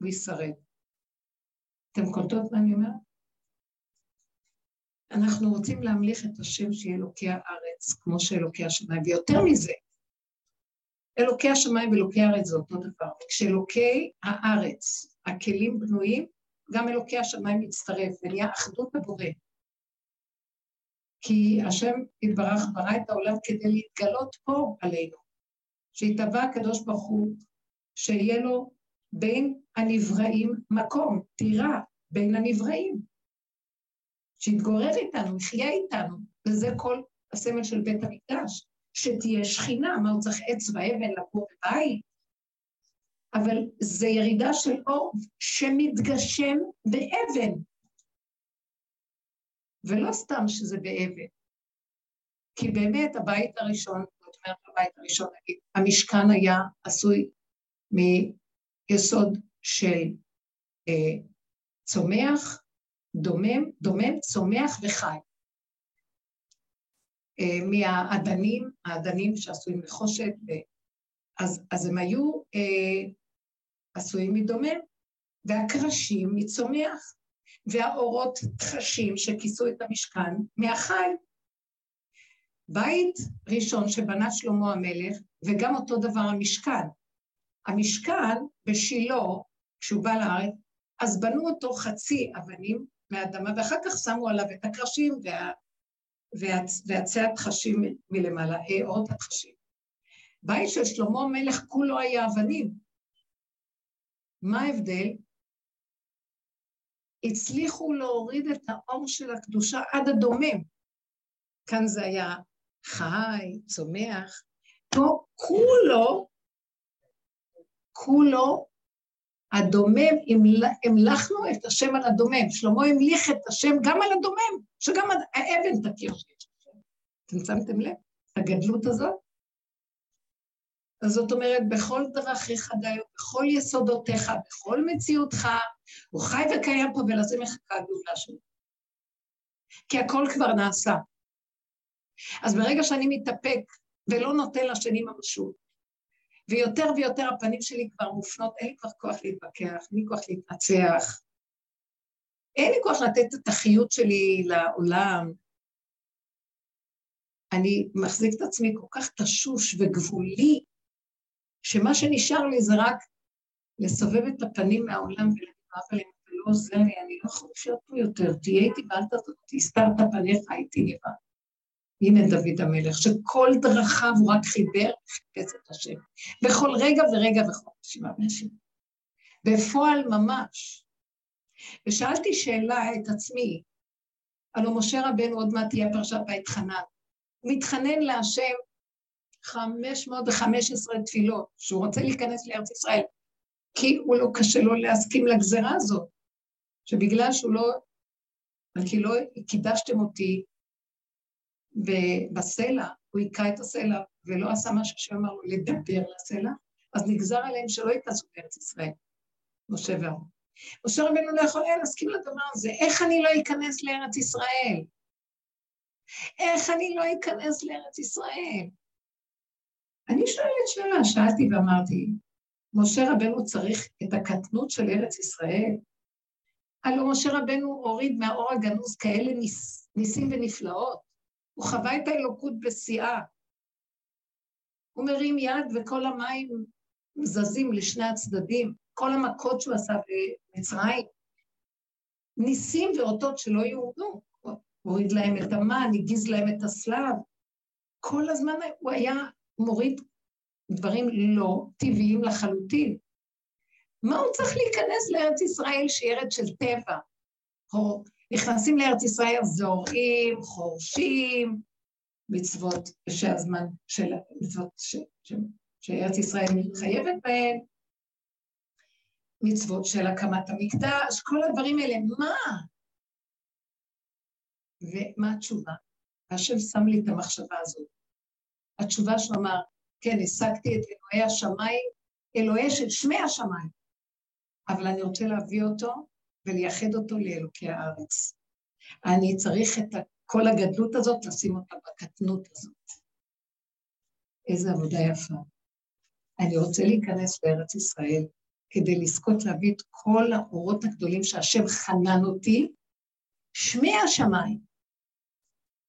הוא ישרד. אתם קולטות מה אני אומרת? אנחנו רוצים להמליך את השם שיהיה אלוקי הארץ, כמו שאלוקי השמיים, ויותר מזה, אלוקי השמיים ואלוקי הארץ זה אותו דבר. כשאלוקי הארץ, הכלים בנויים, גם אלוקי השמיים מצטרף, ונהיה אחדות בבורא. כי השם יתברך ברא את העולם כדי להתגלות פה עלינו. שיתבע הקדוש ברוך הוא, שיהיה לו בין הנבראים מקום, טירה, בין הנבראים. שיתגורר איתנו, יחיה איתנו, וזה כל הסמל של בית המקדש. שתהיה שכינה, מה הוא צריך עץ ואבן לגור בבית? אבל זה ירידה של אור שמתגשם באבן. ולא סתם שזה באבן, כי באמת הבית הראשון, זאת אומרת הבית הראשון, נגיד, המשכן היה עשוי מיסוד של אה, צומח, דומם, דומם, צומח וחי. אה, מהאדנים, האדנים שעשויים מחושת, אז, אז הם היו אה, עשויים מדומם, והקרשים מצומח, והאורות תחשים שכיסו את המשכן מהחי. בית ראשון שבנה שלמה המלך, וגם אותו דבר המשכן. המשכן בשילה, כשהוא בא לארץ, אז בנו אותו חצי אבנים מהאדמה, ואחר כך שמו עליו את הקרשים וה... ועצי התחשים מלמעלה, אורות התחשים. בית של שלמה המלך כולו היה אבנים. מה ההבדל? הצליחו להוריד את האור של הקדושה עד הדומם. כאן זה היה חי, צומח. פה כולו, כולו הדומם, המלכנו את השם על הדומם. שלמה המליך את השם גם על הדומם, שגם האבן תכיר שיש השם. אתם שמתם לב? הגדלות הזאת? אז זאת אומרת, בכל דרכיך דיו, בכל יסודותיך, בכל מציאותך, הוא חי וקיים פה, ולזה מחכה הגאולה שלו. כי הכל כבר נעשה. אז ברגע שאני מתאפק ולא נותן לשני ממשות, ויותר ויותר הפנים שלי כבר מופנות, אין לי כבר כוח להתווכח, אין לי כוח להתנצח, אין לי כוח לתת את החיות שלי לעולם. אני מחזיק את עצמי כל כך תשוש וגבולי, שמה שנשאר לי זה רק לסובב את הפנים מהעולם ולהגיד, אבל אם לא עוזר לי, אני לא יכול לחיות פה יותר, תהיה איתי ואל תסתר את פניך איתי לבד. הנה דוד המלך, שכל דרכיו הוא רק חיבר וחיפש את השם. בכל רגע ורגע וכל נשימה ונשימה. בפועל ממש. ושאלתי שאלה את עצמי, הלוא משה רבנו עוד מעט תהיה פרשת בית חנן. הוא מתחנן להשם 515 תפילות, שהוא רוצה להיכנס לארץ ישראל, כי הוא לא קשה לו להסכים לגזרה הזאת, שבגלל שהוא לא, כי לא קידשתם אותי בסלע, הוא היכה את הסלע ולא עשה מה שאמר לו לדבר לסלע, אז נגזר עליהם שלא ייכנסו לארץ ישראל, משה ואהרון. משה רבנו לא יכול היה להסכים לדבר הזה, איך אני לא אכנס לארץ ישראל? איך אני לא אכנס לארץ ישראל? אני שואלת שאלה, שאלתי ואמרתי, משה רבנו צריך את הקטנות של ארץ ישראל? הלוא משה רבנו הוריד מהאור הגנוז כאלה ניס, ניסים ונפלאות. הוא חווה את האלוקות בשיאה. הוא מרים יד וכל המים זזים לשני הצדדים, כל המכות שהוא עשה במצרים. ניסים ואותות שלא יאומנו. הוריד להם את המן, הגיז להם את הסלב. כל הזמן הוא היה מוריד דברים לא טבעיים לחלוטין. מה הוא צריך להיכנס לארץ ישראל שהיא ארץ של טבע? או נכנסים לארץ ישראל, זורעים, חורשים, מצוות שהזמן של מצוות ש, ש, שארץ ישראל מתחייבת בהן, מצוות של הקמת המקדש, כל הדברים האלה, מה? ומה התשובה? השם שם לי את המחשבה הזאת. התשובה שהוא אמר, כן, השגתי את אלוהי השמיים, אלוהי של שמי השמיים, אבל אני רוצה להביא אותו ולייחד אותו לאלוקי הארץ. אני צריך את כל הגדלות הזאת, לשים אותה בקטנות הזאת. איזה עבודה יפה. אני רוצה להיכנס לארץ ישראל כדי לזכות להביא את כל האורות הגדולים שהשם חנן אותי, שמי השמיים.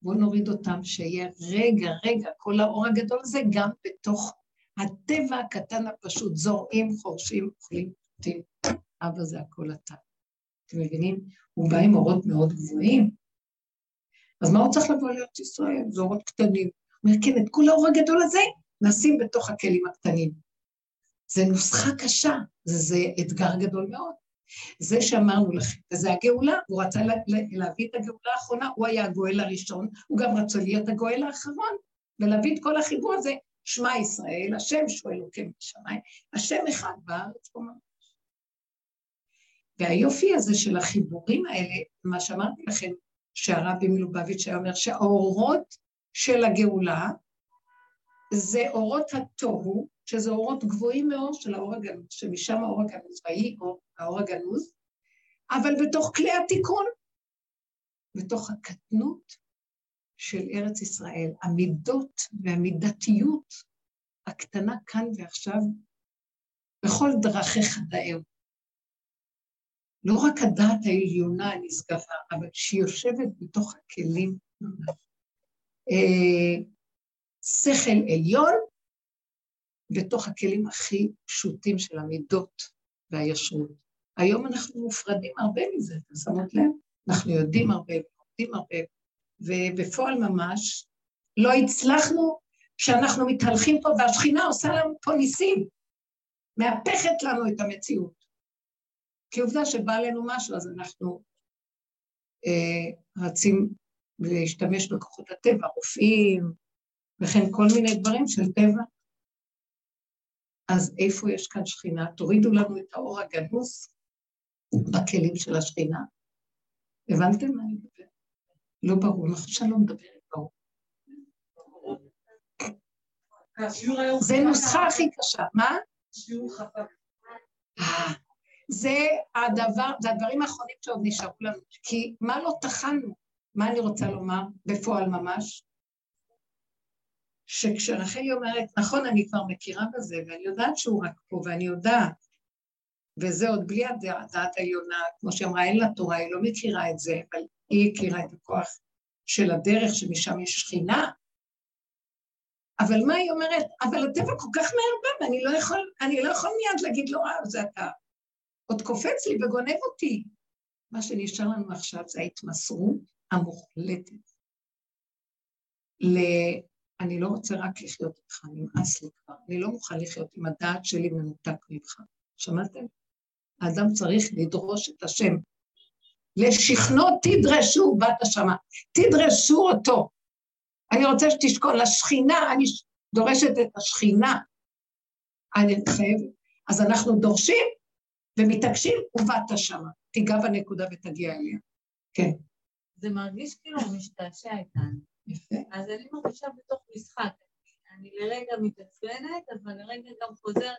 בואו נוריד אותם, שיהיה רגע, רגע, כל האור הגדול הזה גם בתוך הטבע הקטן הפשוט, זורעים, חורשים, אוכלים, שותים. אבא זה הכל אתה. אתם מבינים? הוא בא עם אורות מאוד גבוהים. אז מה הוא צריך לבוא להיות ישראל? זה אורות קטנים. הוא אומר, כן, את כל האור הגדול הזה נשים בתוך הכלים הקטנים. זה נוסחה קשה, זה, אתגר גדול מאוד. זה שאמרנו לכם, וזה הגאולה, הוא רצה לה, להביא את הגאולה האחרונה, הוא היה הגואל הראשון, הוא גם רצה להיות הגואל האחרון, ולהביא את כל החיבור הזה, שמע ישראל, השם שהוא אלוקים בשמיים, השם אחד בארץ פה ממש. והיופי הזה של החיבורים האלה, מה שאמרתי לכם, שהרבי מלובביץ' היה אומר שהאורות של הגאולה זה אורות התוהו, שזה אורות גבוהים מאוד של האור הגנוז, שמשם האור הגנוז, ויהי האור הגנוז, אבל בתוך כלי התיקון, בתוך הקטנות של ארץ ישראל, המידות והמידתיות הקטנה כאן ועכשיו, בכל דרכיך דאהו. לא רק הדעת העליונה הנשגבה, אבל יושבת בתוך הכלים. אה, שכל עליון בתוך הכלים הכי פשוטים של המידות והישרות. היום אנחנו מופרדים הרבה מזה, אתם שמות לב? אנחנו יודעים הרבה, יודעים הרבה, ובפועל ממש לא הצלחנו כשאנחנו מתהלכים פה והשכינה עושה לנו פה ניסים, מהפכת לנו את המציאות. כי עובדה שבא עלינו משהו, אז אנחנו אה, רצים להשתמש בכוחות הטבע, רופאים, וכן כל מיני דברים של טבע. אז איפה יש כאן שכינה? תורידו לנו את האור הגנוס בכלים של השכינה. הבנתם מה אני מדבר? לא ברור, נכון שאני לא מדברת ברור. זה נוסחה הכי קשה, מה? זה הדבר, זה הדברים האחרונים שעוד נשארו לנו, כי מה לא טחנו? מה אני רוצה לומר בפועל ממש? שכשרחלי אומרת, נכון, אני כבר מכירה בזה, ואני יודעת שהוא רק פה, ואני יודעת, וזה עוד בלי הדעת העליונה, כמו שאמרה, אין לה תורה, היא לא מכירה את זה, אבל היא הכירה את הכוח של הדרך, שמשם יש שכינה. אבל מה היא אומרת? אבל הטבע כל כך מהר בא, ואני לא יכול, אני לא יכול מיד להגיד לו, אה, זה אתה. עוד קופץ לי וגונב אותי. מה שנשאר לנו עכשיו זה ההתמסרות המוחלטת. אני לא רוצה רק לחיות איתך, נמאס לי כבר, אני לא מוכן לחיות עם הדעת שלי מנותק ממך. שמעתם? האדם צריך לדרוש את השם. לשכנו תדרשו, בת השמה, תדרשו אותו. אני רוצה שתשקול, לשכינה, אני דורשת את השכינה. אני חייבת. אז אנחנו דורשים ומתעקשים, ובאת שמה. תיגע בנקודה ותגיע אליה. כן. זה מרגיש כאילו משתעשע איתנו. יפה. אז אני מרגישה בתוך משחק. אני לרגע מתעצבנת, אבל לרגע גם חוזרת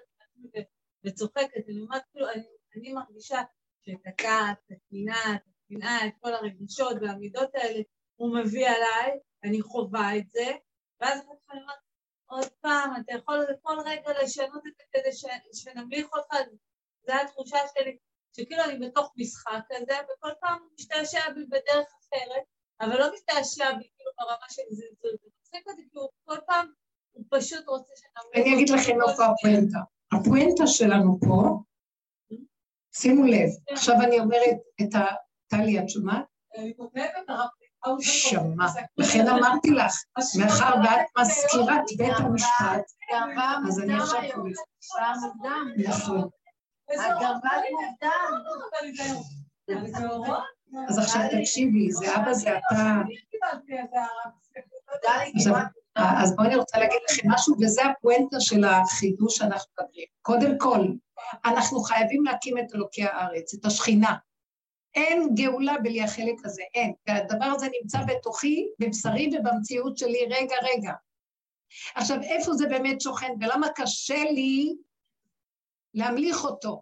וצוחקת. אני אומרת, כאילו, אני, אני מרגישה שאת הכעס, את הקנאה, את הקנאה, את כל הרגשות והמידות האלה, הוא מביא עליי, אני חווה את זה, ואז אני אומרת, עוד פעם, אתה יכול כל רגע לשנות את זה כדי שנמליך אותך, זו התחושה שלי, שכאילו אני בתוך משחק כזה, וכל פעם הוא משתעשע בי בדרך אחרת, אבל לא משתעשע בי כאילו ברמה של זלזול, זה מצחיק אותי, כי הוא כל פעם, הוא פשוט רוצה שנמליך אני אגיד לכם איפה הפואנטה. הפואנטה שלנו פה, שימו לב, עכשיו אני אומרת את ה... טלי, את שומעת? אני כותבת הרב שמע, לכן אמרתי לך, מאחר ואת מזכירת בית המשפט, אז אני עכשיו קוראת. נכון. אז עכשיו תקשיבי, זה אבא זה אתה. אז בואי אני רוצה להגיד לכם משהו, וזה הפואנטה של החידוש שאנחנו מדברים. קודם כל, אנחנו חייבים להקים את אלוקי הארץ, את השכינה. אין גאולה בלי החלק הזה, אין. והדבר הזה נמצא בתוכי, בבשרי ובמציאות שלי רגע רגע. עכשיו, איפה זה באמת שוכן ולמה קשה לי להמליך אותו?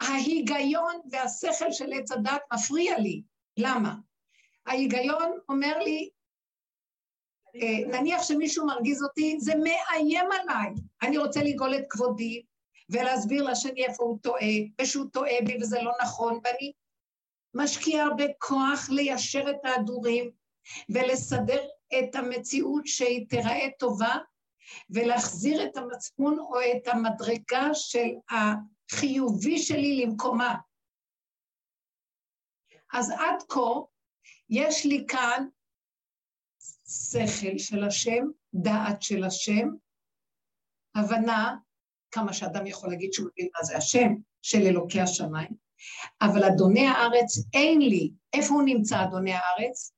ההיגיון והשכל של עץ הדת מפריע לי. למה? ההיגיון אומר לי, אה, נניח שמישהו מרגיז אותי, זה מאיים עליי. אני רוצה לגאול את כבודי ולהסביר לשני איפה הוא טועה, ושהוא טועה בי וזה לא נכון, ואני משקיעה הרבה כוח ליישר את ההדורים, ולסדר את המציאות שהיא תיראה טובה, ולהחזיר את המצפון או את המדרגה של החיובי שלי למקומה. אז עד כה יש לי כאן שכל של השם, דעת של השם, הבנה, כמה שאדם יכול להגיד שהוא מבין מה זה השם, של אלוקי השמיים, אבל אדוני הארץ אין לי. איפה הוא נמצא, אדוני הארץ?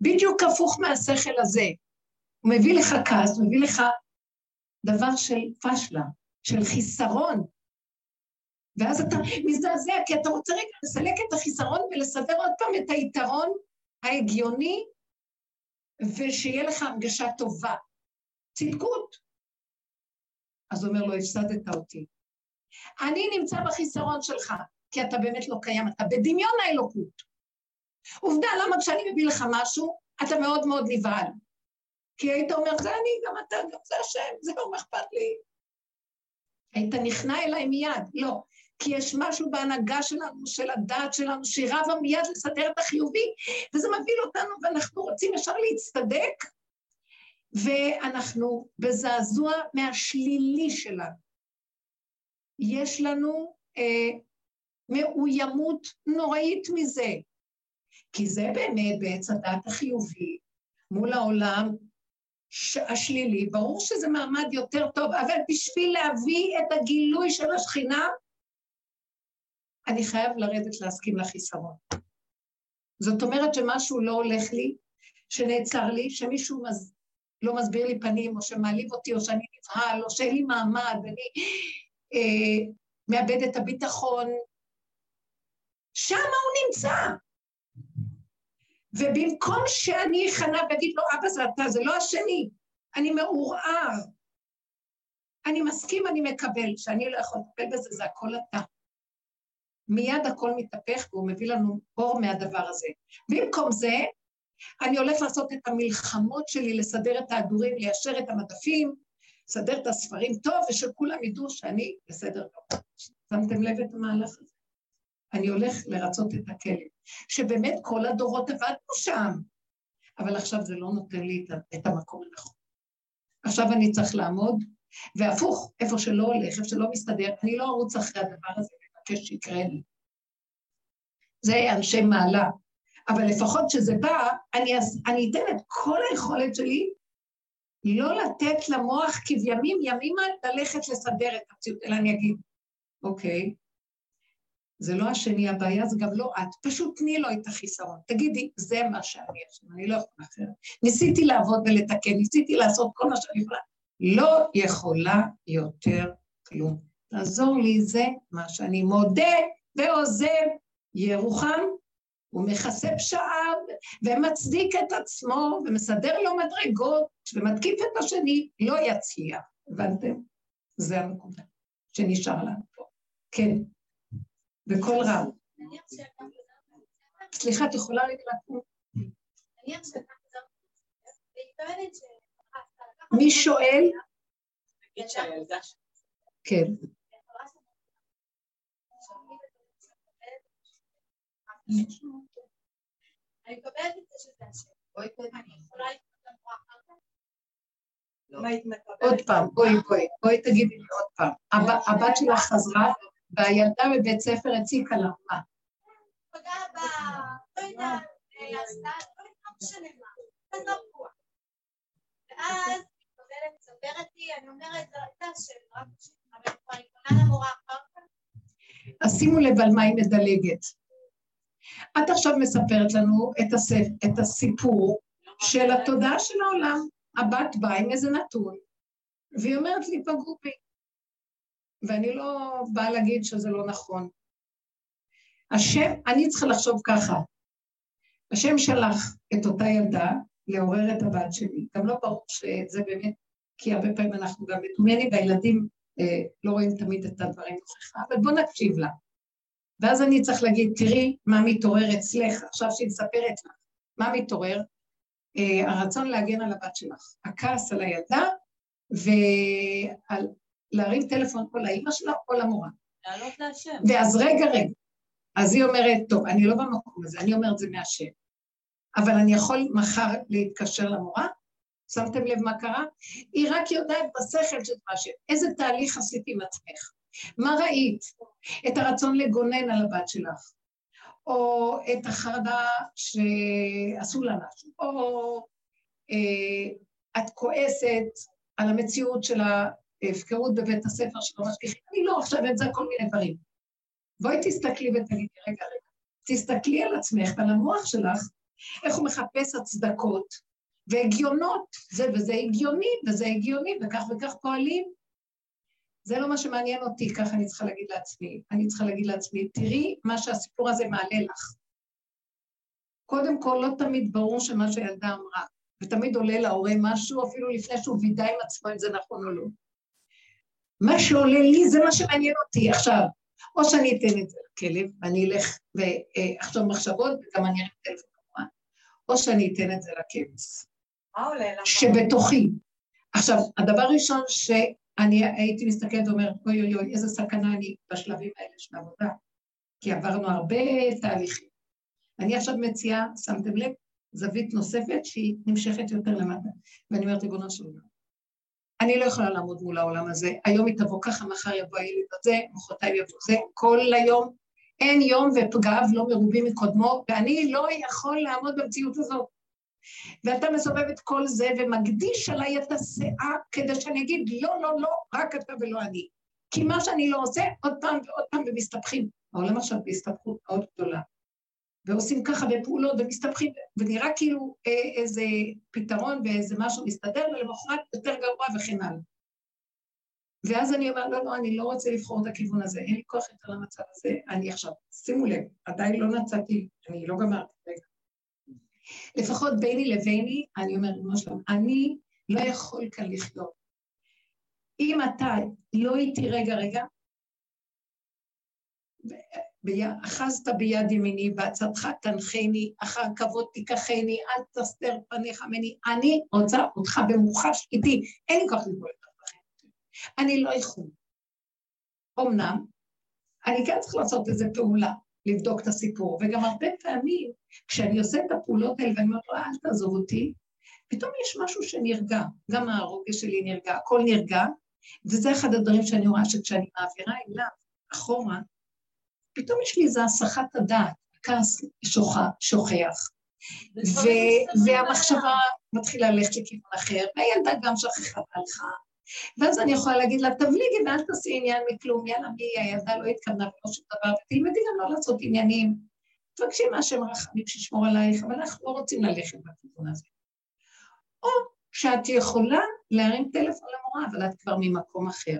בדיוק הפוך מהשכל הזה. הוא מביא לך כעס, הוא מביא לך דבר של פשלה, של חיסרון. ואז אתה מזדעזע, כי אתה רוצה רגע לסלק את החיסרון ולסדר עוד פעם את היתרון ההגיוני, ושיהיה לך הרגשה טובה. צדקות. אז הוא אומר לו, הפסדת אותי. אני נמצא בחיסרון שלך, כי אתה באמת לא קיים, אתה בדמיון האלוקות. עובדה, למה כשאני מביא לך משהו, אתה מאוד מאוד נבהל. כי היית אומר, זה אני, גם אתה, גם זה השם, זהו, מה אכפת לי? היית נכנע אליי מיד. לא, כי יש משהו בהנהגה שלנו, של הדעת שלנו, שהיא רבה מיד לסדר את החיובי, וזה מביא אותנו, ואנחנו רוצים ישר להצטדק, ואנחנו בזעזוע מהשלילי שלנו. יש לנו אה, מאוימות נוראית מזה, כי זה באמת בעץ הדת החיובי מול העולם השלילי, ברור שזה מעמד יותר טוב, אבל בשביל להביא את הגילוי של השכינה, אני חייב לרדת להסכים לחיסרון. זאת אומרת שמשהו לא הולך לי, שנעצר לי, שמישהו מז... לא מסביר לי פנים, או שמעליב אותי, או שאני נבהל, או שאין לי מעמד, ואני אה, מאבד את הביטחון. שם הוא נמצא. ובמקום שאני אכנע ואגיד לו, אבא זה אתה, זה לא השני, אני מעורער. אני מסכים, אני מקבל, שאני לא יכול לטפל בזה, זה הכל אתה. מיד הכל מתהפך והוא מביא לנו אור מהדבר הזה. במקום זה, אני הולך לעשות את המלחמות שלי, לסדר את ההדורים, ליישר את המדפים, לסדר את הספרים טוב, ושכולם ידעו שאני בסדר גמור. שמתם לב את המהלך הזה? אני הולך לרצות את הכלב, שבאמת כל הדורות עבדנו שם, אבל עכשיו זה לא נותן לי את המקום הנכון. עכשיו אני צריך לעמוד, והפוך, איפה שלא הולך, איפה שלא מסתדר, אני לא ארוץ אחרי הדבר הזה ומבקש שיקרה לי. זה אנשי מעלה. אבל לפחות כשזה בא, אני, אני אתן את כל היכולת שלי לא לתת למוח כבימים ימימה ללכת לסדר את המציאות, אלא אני אגיד, אוקיי, זה לא השני, הבעיה זה גם לא את, פשוט תני לו את החיסרון. תגידי, זה מה שאני עכשיו, אני לא יכולה אחרת. ניסיתי לעבוד ולתקן, ניסיתי לעשות כל מה שאני יכולה. לא יכולה יותר כלום. תעזור לי, זה מה שאני מודה ועוזב. ירוחם, הוא מכסה פשעיו ומצדיק את עצמו ומסדר לו מדרגות ומתקיף את השני, לא יצליח. הבנתם? זה הנקודה שנשאר לנו פה. כן. בקול רם. סליחה, את יכולה לקרוא? מי שואל? כן. אני מקבלת את זה שזה השם. יכולה עוד פעם, בואי, בואי, בואי תגידי לי עוד פעם. הבת שלך חזרה והילדה בבית ספר הציקה לה, מה? פגעה ב... לא יודעת, עשתה, לא משנה מה, אז לא. ואז היא מספרת לי, אני אומרת, זו הייתה של רק אבל היא פונה למורה אחר כך. אז שימו לב על מה היא מדלגת. את עכשיו מספרת לנו את, הספ... את הסיפור של התודעה של העולם. הבת באה עם איזה נתון, והיא אומרת לי, פגעו בי. ואני לא באה להגיד שזה לא נכון. השם, אני צריכה לחשוב ככה, השם שלח את אותה ילדה לעורר את הבת שלי. גם לא ברור שזה באמת, כי הרבה פעמים אנחנו גם מדומיינים, והילדים אה, לא רואים תמיד את הדברים נוכחה, אבל בואו נקשיב לה. ואז אני צריך להגיד, תראי מה מתעורר אצלך, עכשיו שהיא מספרת לך, מה מתעורר? אה, הרצון להגן על הבת שלך, הכעס על הילדה, ועל להרים טלפון או לאימא שלה או למורה. לעלות להשם. ואז רגע, רגע. אז היא אומרת, טוב, אני לא במקום הזה, אני אומרת זה מהשם. אבל אני יכול מחר להתקשר למורה? שמתם לב מה קרה? היא רק יודעת בשכל של מה ש... איזה תהליך עשית עם עצמך? מה ראית? את הרצון לגונן על הבת שלך, או את החרדה שעשו לה משהו, או אה, את כועסת על המציאות של ההפקרות בבית הספר שלא משגיחים. אני לא עכשיו את זה כל מיני דברים. בואי תסתכלי ותגידי, רגע, רגע, תסתכלי על עצמך ועל המוח שלך, איך הוא מחפש הצדקות והגיונות, זה וזה הגיוני וזה הגיוני וכך וכך פועלים. זה לא מה שמעניין אותי, ככה אני צריכה להגיד לעצמי. אני צריכה להגיד לעצמי, תראי מה שהסיפור הזה מעלה לך. קודם כל, לא תמיד ברור שמה שהילדה אמרה, ותמיד עולה להורה משהו, אפילו לפני שהוא וידא עם עצמו אם זה נכון או לא. מה שעולה לי זה מה שמעניין אותי. עכשיו, או שאני אתן את זה לכלב, ואני אלך ואחשוב מחשבות, וגם אני אראה טלפון כמובן, או שאני אתן את זה לכבש. מה עולה לך? שבתוכי. עכשיו, הדבר הראשון שאני הייתי מסתכלת ואומרת, אוי אוי אוי, איזה סכנה אני בשלבים האלה של העבודה, כי עברנו הרבה תהליכים. אני עכשיו מציעה, שמתם לב, זווית נוספת שהיא נמשכת יותר למטה. ואני אומרת, ריבונו של עולם, אני לא יכולה לעמוד מול העולם הזה, היום היא תבוא ככה, מחר יבוא הילד הזה, מחרתיים יבוא זה, כל היום, אין יום ופגעיו לא מרובים מקודמו, ואני לא יכול לעמוד במציאות הזאת. ואתה מסובב את כל זה ומקדיש עליי את הסאה כדי שאני אגיד לא, לא, לא, רק אתה ולא אני. כי מה שאני לא עושה, עוד פעם ועוד פעם ומסתבכים. העולם עכשיו בהסתבכות מאוד גדולה. ועושים ככה בפעולות ומסתבכים, ונראה כאילו אה, איזה פתרון ואיזה משהו מסתדר, ולמחרת יותר גרוע וכן הלאה. ואז אני אומר, לא, לא, אני לא רוצה לבחור את הכיוון הזה, אין לי כוח יותר למצב הזה, אני עכשיו, שימו לב, עדיין לא נצאתי, אני לא גמרתי, רגע. לפחות ביני לביני, אני אומרת, למשל, אני לא יכול כאן לחיות. אם אתה לא איתי רגע רגע, אחזת ביד ימיני, בעצתך תנחני, אחר כבוד תיקחני, אל תסתר פניך ממני. אני רוצה אותך במוחש איתי, אין לי כוח לבוא לך בחיים. אני לא יכול. אמנם, אני כן צריך לעשות איזו פעולה, לבדוק את הסיפור, וגם הרבה פעמים, כשאני עושה את הפעולות האלה ואני אומרת לו, אל תעזוב אותי, פתאום יש משהו שנרגע, גם הרוגש שלי נרגע, הכל נרגע, וזה אחד הדברים שאני רואה שכשאני מעבירה אליו אחורה, פתאום יש לי איזו הסחת הדעת, הכעס שוכח, והמחשבה מתחילה ללכת לכיוון אחר, והילדה גם שכחה והלכה. ואז אני יכולה להגיד לה, תבליגי ואל תעשי עניין מכלום, יאללה, מי הילדה לא התכוונה ולא שום דבר, ותלמדי גם לא לעשות עניינים. תבקשי מהשם רחמים שישמור עלייך, אבל אנחנו לא רוצים ללכת בכיוון הזה. או שאת יכולה להרים טלפון למורה, אבל את כבר ממקום אחר.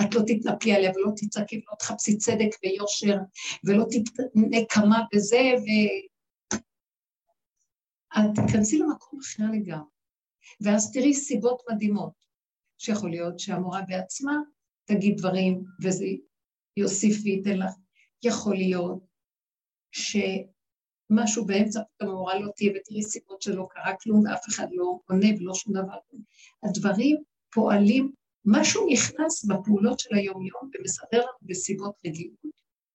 את לא תתנפלי עליה ולא תצעקי ולא תחפשי צדק ויושר ולא נקמה בזה, ו... את תיכנסי למקום אחר לגמרי. ואז תראי סיבות מדהימות, שיכול להיות שהמורה בעצמה תגיד דברים וזה יוסיף וייתן לך. יכול להיות שמשהו באמצע פתאום המורה לא תהיה ותראי סיבות שלא קרה כלום ואף אחד לא עונה ולא שום דבר. הדברים פועלים משהו נכנס בפעולות של היום-יום ומסדר לנו בסיבות רגילות,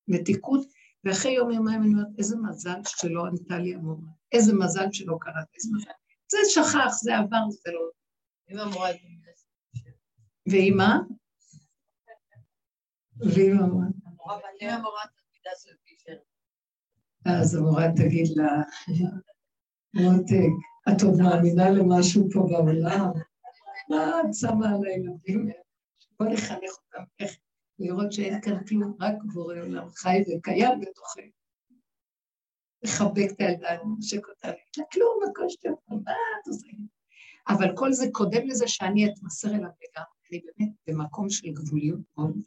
מתיקות, ואחרי יום יומיים אני אומרת, איזה מזל שלא ענתה לי המורה, איזה מזל שלא קראת, איזה מזל. זה שכח, זה עבר, זה לא... אם המורה... והיא מה? והיא מה? אז המורה תגיד לה, מותק, את עוד מאמינה למשהו פה בעולם? מה את שמה על הילדים? בוא נחנך אותם איך לראות שאין כאן כלום, רק בורא עולם חי וקיים בתוכנו. לחבק את הילדה, לנשק אותה, לה כלום, הכל שטויות, מה את עושה? אבל כל זה קודם לזה שאני אתמסר אליו לגמרי, אני באמת במקום של גבוליות מאוד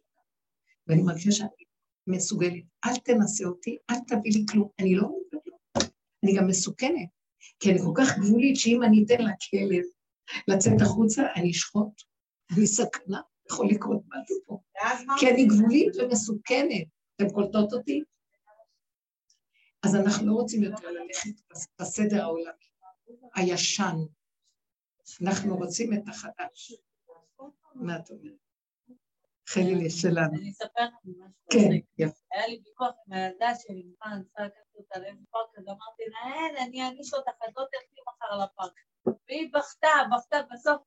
ואני מרגישה שאני מסוגלת, אל תנסה אותי, אל תביא לי כלום, אני לא אומרת אני גם מסוכנת, כי אני כל כך גבולית, שאם אני אתן לכלב לצאת החוצה, אני אשחוט, בלי סכנה, יכול לקרות משהו פה. כי אני גבולית ומסוכנת. אתם קולטות אותי? אז אנחנו לא רוצים יותר ללכת בסדר העולמי, הישן. אנחנו רוצים את החדש. מה את אומרת? חלילי שלנו. אני אספר לך משהו. כן, יפה. היה לי ויכוח עם הילדה שלי, מוכן, אני צריכה לקחת אותה לאיזה פארק, אז אמרתי לה, אין, אני אעניש אותך, את לא תלכי מחר לפארק. והיא בכתה, בכתה, בסוף,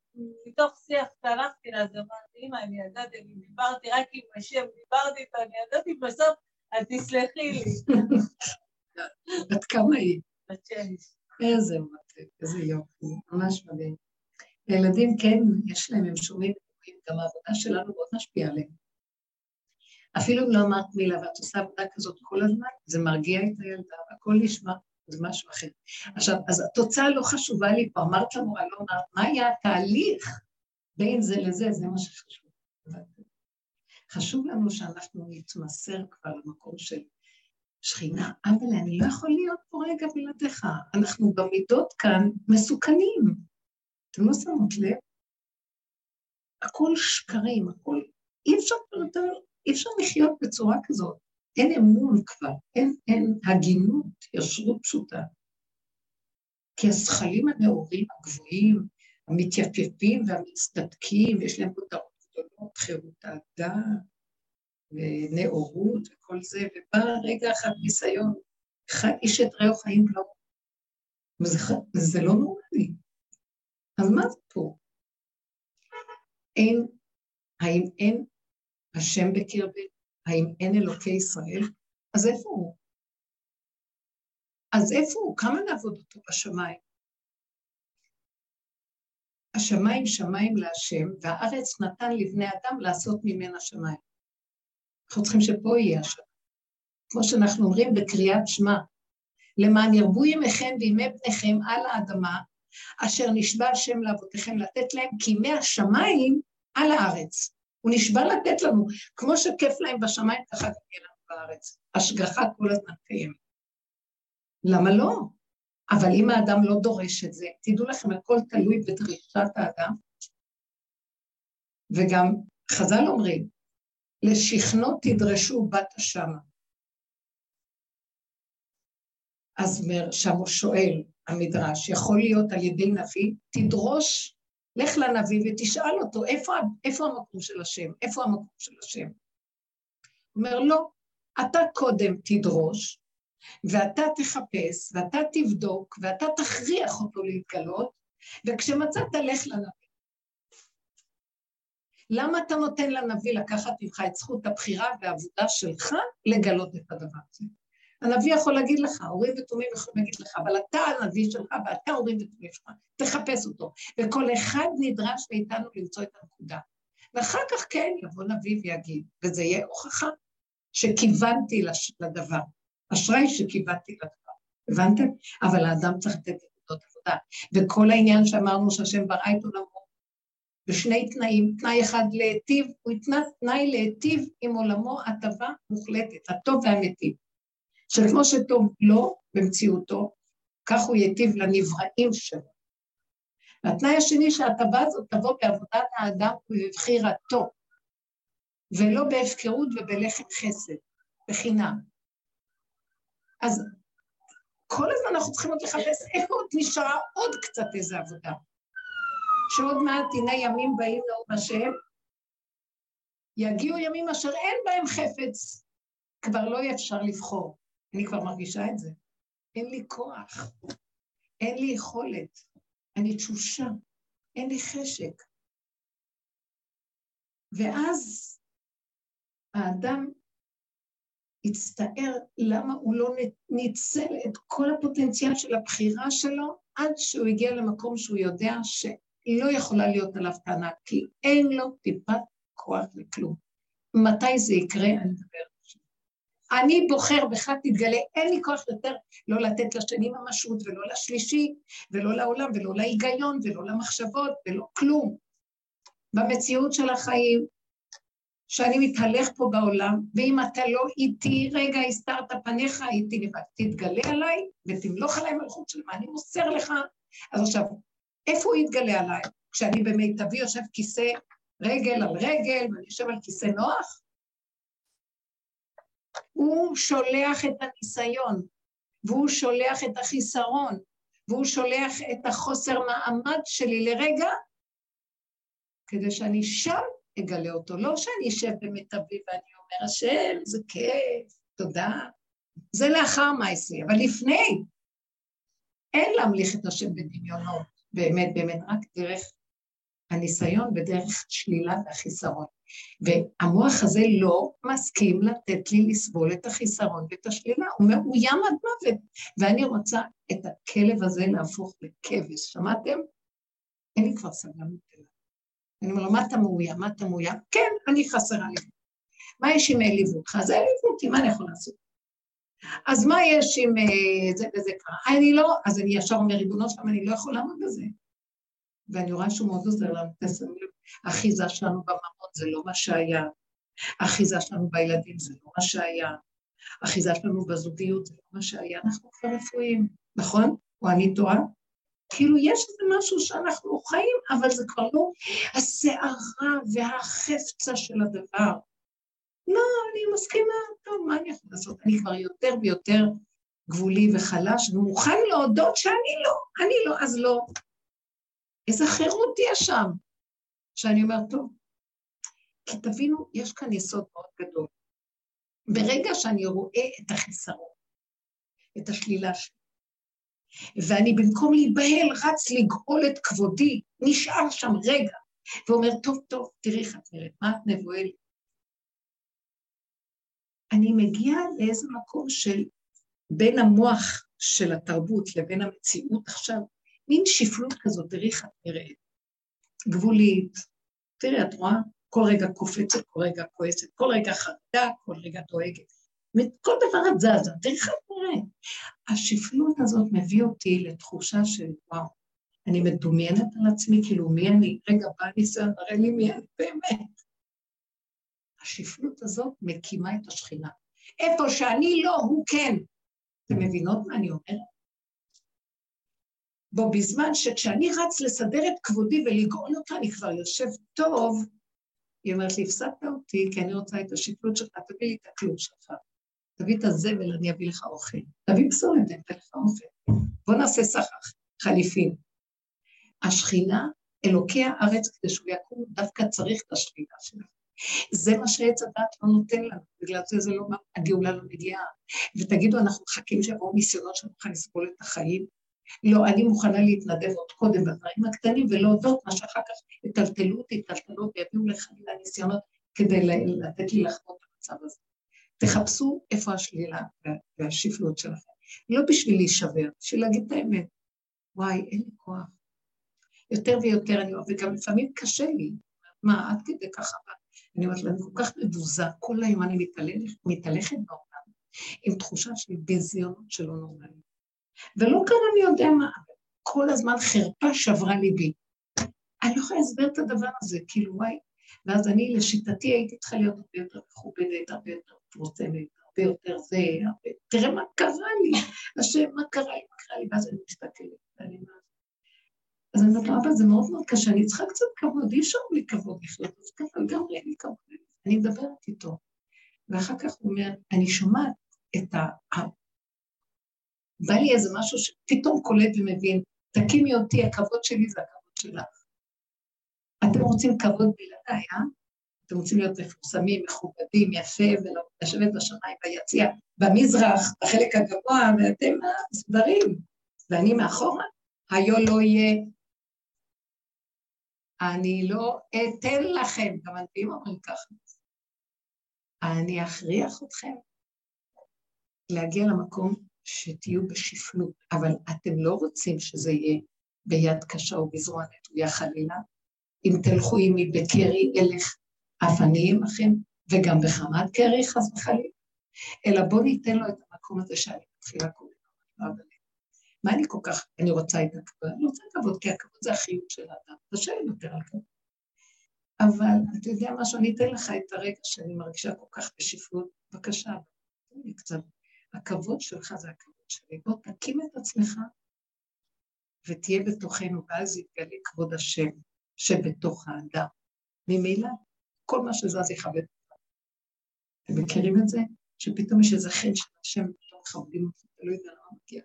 מתוך שיח שהלכתי לה, אז אמרתי, אמא, אני ידעתי, אני דיברתי רק עם השם, דיברתי איתו, אני ידעתי בסוף, את תסלחי לי. בת כמה היא? בת שש. איזה מטה, איזה יופי, ממש מדהים. לילדים כן, יש להם, הם שומעים, גם העבודה שלנו מאוד משפיעה עליהם. אפילו אם לא אמרת מילה ואת עושה עבודה כזאת כל הזמן, זה מרגיע את הילדה, הכל נשמע, זה משהו אחר. עכשיו, אז התוצאה לא חשובה לי פה, אמרת למורה, לא אמרת, מה היה התהליך בין זה לזה, זה מה שחשוב. חשוב לנו שאנחנו נתמסר כבר למקום של שכינה, אבל אני לא יכול להיות פה רגע בלעדיך. אנחנו במידות כאן מסוכנים. אתם לא שמות לב? הכל שקרים, הכל... אי אפשר יותר, אי אפשר לחיות בצורה כזאת. אין אמון כבר, אין, אין הגינות, ישרות פשוטה. כי הזכלים הנאורים הגבוהים, המתייפפים והמצטדקים, יש להם כותרות גדולות, חירות האדם, ונאורות וכל זה, ובא רגע אחד ניסיון, איש את רעהו חיים לא. וזה, וזה לא נורמלי. אז מה זה פה? אין, האם אין השם בקרבי? האם אין אלוקי ישראל? אז איפה הוא? אז איפה הוא? כמה נעבוד אותו בשמיים? השמיים שמיים להשם, והארץ נתן לבני אדם לעשות ממנה שמיים. אנחנו צריכים שפה יהיה השם. כמו שאנחנו אומרים בקריאת שמע, למען ירבו ימיכם וימי בניכם על האדמה, אשר נשבע השם לאבותיכם לתת להם, כי ימי השמיים על הארץ. הוא נשבע לתת לנו, כמו שכיף להם בשמיים, ככה גם יהיה לנו בארץ. השגחה כל הזמן קיימת. למה לא? אבל אם האדם לא דורש את זה, תדעו לכם, הכל תלוי בדרישת האדם. וגם חז"ל אומרים, לשכנו תדרשו בת השמה. אז שם הוא שואל, המדרש, יכול להיות על ידי נביא, תדרוש, לך לנביא ותשאל אותו, איפה, איפה המקום של השם? איפה המקום של השם? הוא אומר, לא, אתה קודם תדרוש, ואתה תחפש, ואתה תבדוק, ואתה תכריח אותו להתגלות, וכשמצאת, לך לנביא. למה אתה נותן לנביא לקחת ממך את זכות הבחירה והעבודה שלך לגלות את הדבר הזה? הנביא יכול להגיד לך, הורים ותומים יכולים להגיד לך, אבל אתה הנביא שלך ואתה הורים ותומים שלך, תחפש אותו. וכל אחד נדרש מאיתנו למצוא את הנקודה. ואחר כך כן יבוא נביא ויגיד, וזה יהיה הוכחה שכיוונתי לדבר. אשראי שכיוונתי לדבר. הבנתם? אבל האדם צריך לתת נקודות עבודה. וכל העניין שאמרנו שהשם ברא את עולמו בשני תנאים, תנאי אחד להיטיב, הוא התנה תנאי להיטיב עם עולמו הטבה מוחלטת, הטוב והמיטיב. שכמו שטוב לו במציאותו, כך הוא ייטיב לנבראים שלו. והתנאי השני שההטבה הזאת תבוא בעבודת האדם ובבחירתו, ולא בהפקרות ובלחם חסד, בחינם. אז כל הזמן אנחנו צריכים עוד לחפש איפה עוד נשארה עוד קצת איזו עבודה. שעוד מעט הנה ימים באים לאום השם, יגיעו ימים אשר אין בהם חפץ, כבר לא יהיה אפשר לבחור. אני כבר מרגישה את זה. אין לי כוח, אין לי יכולת, אני תשושה, אין לי חשק. ואז האדם יצטער למה הוא לא ניצל את כל הפוטנציאל של הבחירה שלו עד שהוא הגיע למקום שהוא יודע שלא יכולה להיות עליו טענה, כי אין לו טיפת כוח לכלום. מתי זה יקרה? אני מדבר אני בוחר בך תתגלה, אין לי כוח יותר לא לתת לשני ממשות ולא לשלישי ולא לעולם ולא להיגיון ולא למחשבות ולא כלום. במציאות של החיים, שאני מתהלך פה בעולם, ואם אתה לא איתי, רגע, הסתרת פניך, איתי לבד, תתגלה עליי ותמלוך עליי מלכות של מה אני מוסר לך. אז עכשיו, איפה הוא יתגלה עליי? כשאני במיטבי יושב כיסא רגל על רגל ואני יושב על כיסא נוח? הוא שולח את הניסיון, והוא שולח את החיסרון, והוא שולח את החוסר מעמד שלי לרגע, כדי שאני שם אגלה אותו. לא שאני אשב במיטבי ואני אומר, השם, זה כיף, תודה. זה לאחר מעשי, אבל לפני. אין להמליך את השם בדמיונות, באמת, באמת, רק דרך הניסיון ודרך שלילה והחיסרון. והמוח הזה לא מסכים לתת לי לסבול את החיסרון ואת השלילה, הוא מאוים עד מוות, ואני רוצה את הכלב הזה להפוך לכבש, שמעתם? אין לי כבר סבלנות אליו. אני אומר לו, מה אתה מאוים? מה אתה מאוים? כן, אני חסרה לי. מה יש אם העליבו אותך? זה העליבו אותי, מה אני יכול לעשות? אז מה יש אם אה, זה וזה קרה? אני לא, אז אני ישר אומר, ריבונו שלם, אני לא יכול לעמוד בזה. ואני רואה שהוא מאוד עוזר לנו, תשימו לב, האחיזה שלנו בממון זה לא מה שהיה, האחיזה שלנו בילדים זה לא מה שהיה, האחיזה שלנו בזוגיות זה לא מה שהיה, אנחנו כבר רפואיים, נכון? או אני טועה? כאילו יש איזה משהו שאנחנו חיים, אבל זה כבר לא הסערה והחפצה של הדבר. לא, אני מסכימה, טוב, מה אני יכולה לעשות? אני כבר יותר ויותר גבולי וחלש, ומוכן להודות שאני לא, אני לא, אז לא. איזה חירות יש שם, שאני אומרת, טוב, כי תבינו, יש כאן יסוד מאוד גדול. ברגע שאני רואה את החיסרון, את השלילה שלי, ואני במקום להיבהל רץ לגאול את כבודי, נשאר שם רגע, ואומר, טוב, טוב, תראי איך את נראית, מה את מבוהלת? אני מגיעה לאיזה מקום של בין המוח של התרבות לבין המציאות עכשיו, מין שפלות כזאת, תראי איך את נראית. גבולית. תראי, את רואה? כל רגע קופצת, כל רגע כועסת, כל רגע חרדה, כל רגע דואגת. כל דבר את זזה, תראי איך את נראית. השפלות הזאת מביא אותי לתחושה של וואו, אני מדומיינת על עצמי, כאילו מי אני? רגע, בא ניסיון, תראה לי מי אני באמת. השפלות הזאת מקימה את השכינה. איפה שאני לא, הוא כן. אתם מבינות מה אני אומרת? בו בזמן שכשאני רץ לסדר את כבודי ולגאול אותה, אני כבר יושב טוב, היא אומרת לי, הפסדת אותי, כי אני רוצה את השפלות שלך, תביא לי את הכלום שלך. תביא את הזבל, אני אביא לך אוכל. תביא פסולת, אני אתן לך אוכל. בוא נעשה סחר, חליפין. השכינה, אלוקי הארץ, כדי שהוא יקום, דווקא צריך את השכינה שלך. זה מה שעץ הדת לא נותן לנו, בגלל זה זה לא, הגאולה לא מגיעה. ותגידו, אנחנו מחכים שיבואו ניסיונות שנוכל לסבול את החיים? לא, אני מוכנה להתנדב עוד קודם בדברים הקטנים ולהודות מה שאחר כך יטלטלו אותי, יטלטלו ויביאו לחלילה ניסיונות כדי לתת לי לחוות את המצב הזה. תחפשו איפה השלילה והשפלות שלכם. לא בשביל להישבר, בשביל להגיד את האמת. וואי, אין לי כוח. יותר ויותר אני אומרת, וגם לפעמים קשה לי. מה, עד כדי ככה? אני אומרת לה, אני כל כך מבוזה, כל היום אני מתהלכת בעולם עם תחושה של ביזיונות שלא נורמלית. ולא קרה מי יודע מה, כל הזמן חרפה שברה ליבי. אני לא יכולה להסביר את הדבר הזה, כאילו וואי, ואז אני לשיטתי הייתי צריכה להיות הרבה יותר מכובדת, הרבה יותר פרוצמת, הרבה יותר זה, הרבה... תראה מה קרה לי, השם, מה קרה לי, מה קרה לי, ואז אני מסתכלת, ואני אומרת, אז אני אומרת לו, אבא, זה מאוד מאוד קשה, אני צריכה קצת כבוד, אי אפשר בלי כבוד לחיות, אז ככה לגמרי אין לי כבוד, אני מדברת איתו. ואחר כך הוא אומר, אני שומעת את. בא לי איזה משהו שפתאום קולט ומבין, תקימי אותי, הכבוד שלי זה הכבוד שלך. אתם רוצים כבוד בלעדיי, אה? אתם רוצים להיות מפורסמים, מכובדים, יפה, ולשבת בשמיים ביציע, במזרח, בחלק הגבוה, ואתם מסודרים, ואני מאחורה, היו לא יהיה. אני לא אתן לכם, גם הנביאים אומרים ככה. אני אכריח אתכם להגיע למקום שתהיו בשפלות, אבל אתם לא רוצים שזה יהיה ביד קשה או בזרוע נטויה חלילה. אם תלכו עמי בקרי, אלך אף אני עמכם, וגם בחמת קרי חס וחלילה. אלא בואו ניתן לו את המקום הזה שאני מתחילה קודם. מה אני כל כך, אני רוצה את הכבוד? אני רוצה כבוד, כי הכבוד זה החיות של האדם, קשה לי יותר על כבוד. אבל אתה יודע משהו, אני אתן לך את הרגע שאני מרגישה כל כך בשפלות, בבקשה, תן לי קצת הכבוד שלך זה הכבוד שלי. בוא תקים את עצמך ותהיה בתוכנו, ואז יתגלה כבוד השם שבתוך האדם. ממילא, כל מה שזז יכבד אותך. אתם מכירים את זה? שפתאום יש איזה חן של השם, מכבדים אותו, אתה לא יודע למה מגיע.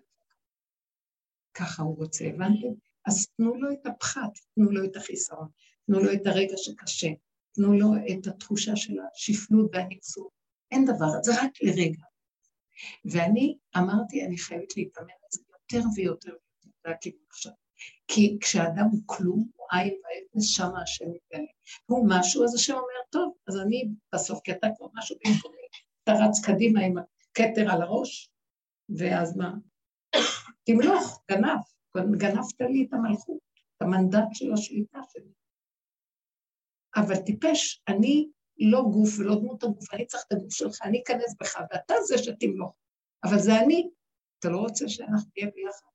ככה הוא רוצה, הבנתם? אז תנו לו את הפחת, תנו לו את החיסרון, תנו לו את הרגע שקשה, תנו לו את התחושה של השפלות והניצול. אין דבר, זה רק לרגע. ואני אמרתי, אני חייבת להתאמן על זה יותר ויותר ויותר, עכשיו. כי כשאדם הוא כלום, הוא עין ואפס, שם השם מתגלה. הוא משהו, אז השם אומר, טוב, אז אני בסוף, כי אתה כבר משהו במקומי, אתה רץ קדימה עם הכתר על הראש, ואז מה? תמלוך, גנב, גנבת לי את המלכות, את המנדט של השליטה שלי. אבל טיפש, אני לא גוף ולא דמות הגוף, אני צריך את הגוף שלך, אני אכנס בך, ואתה זה שתמלוך. אבל זה אני. אתה לא רוצה שאנחנו נהיה ביחד?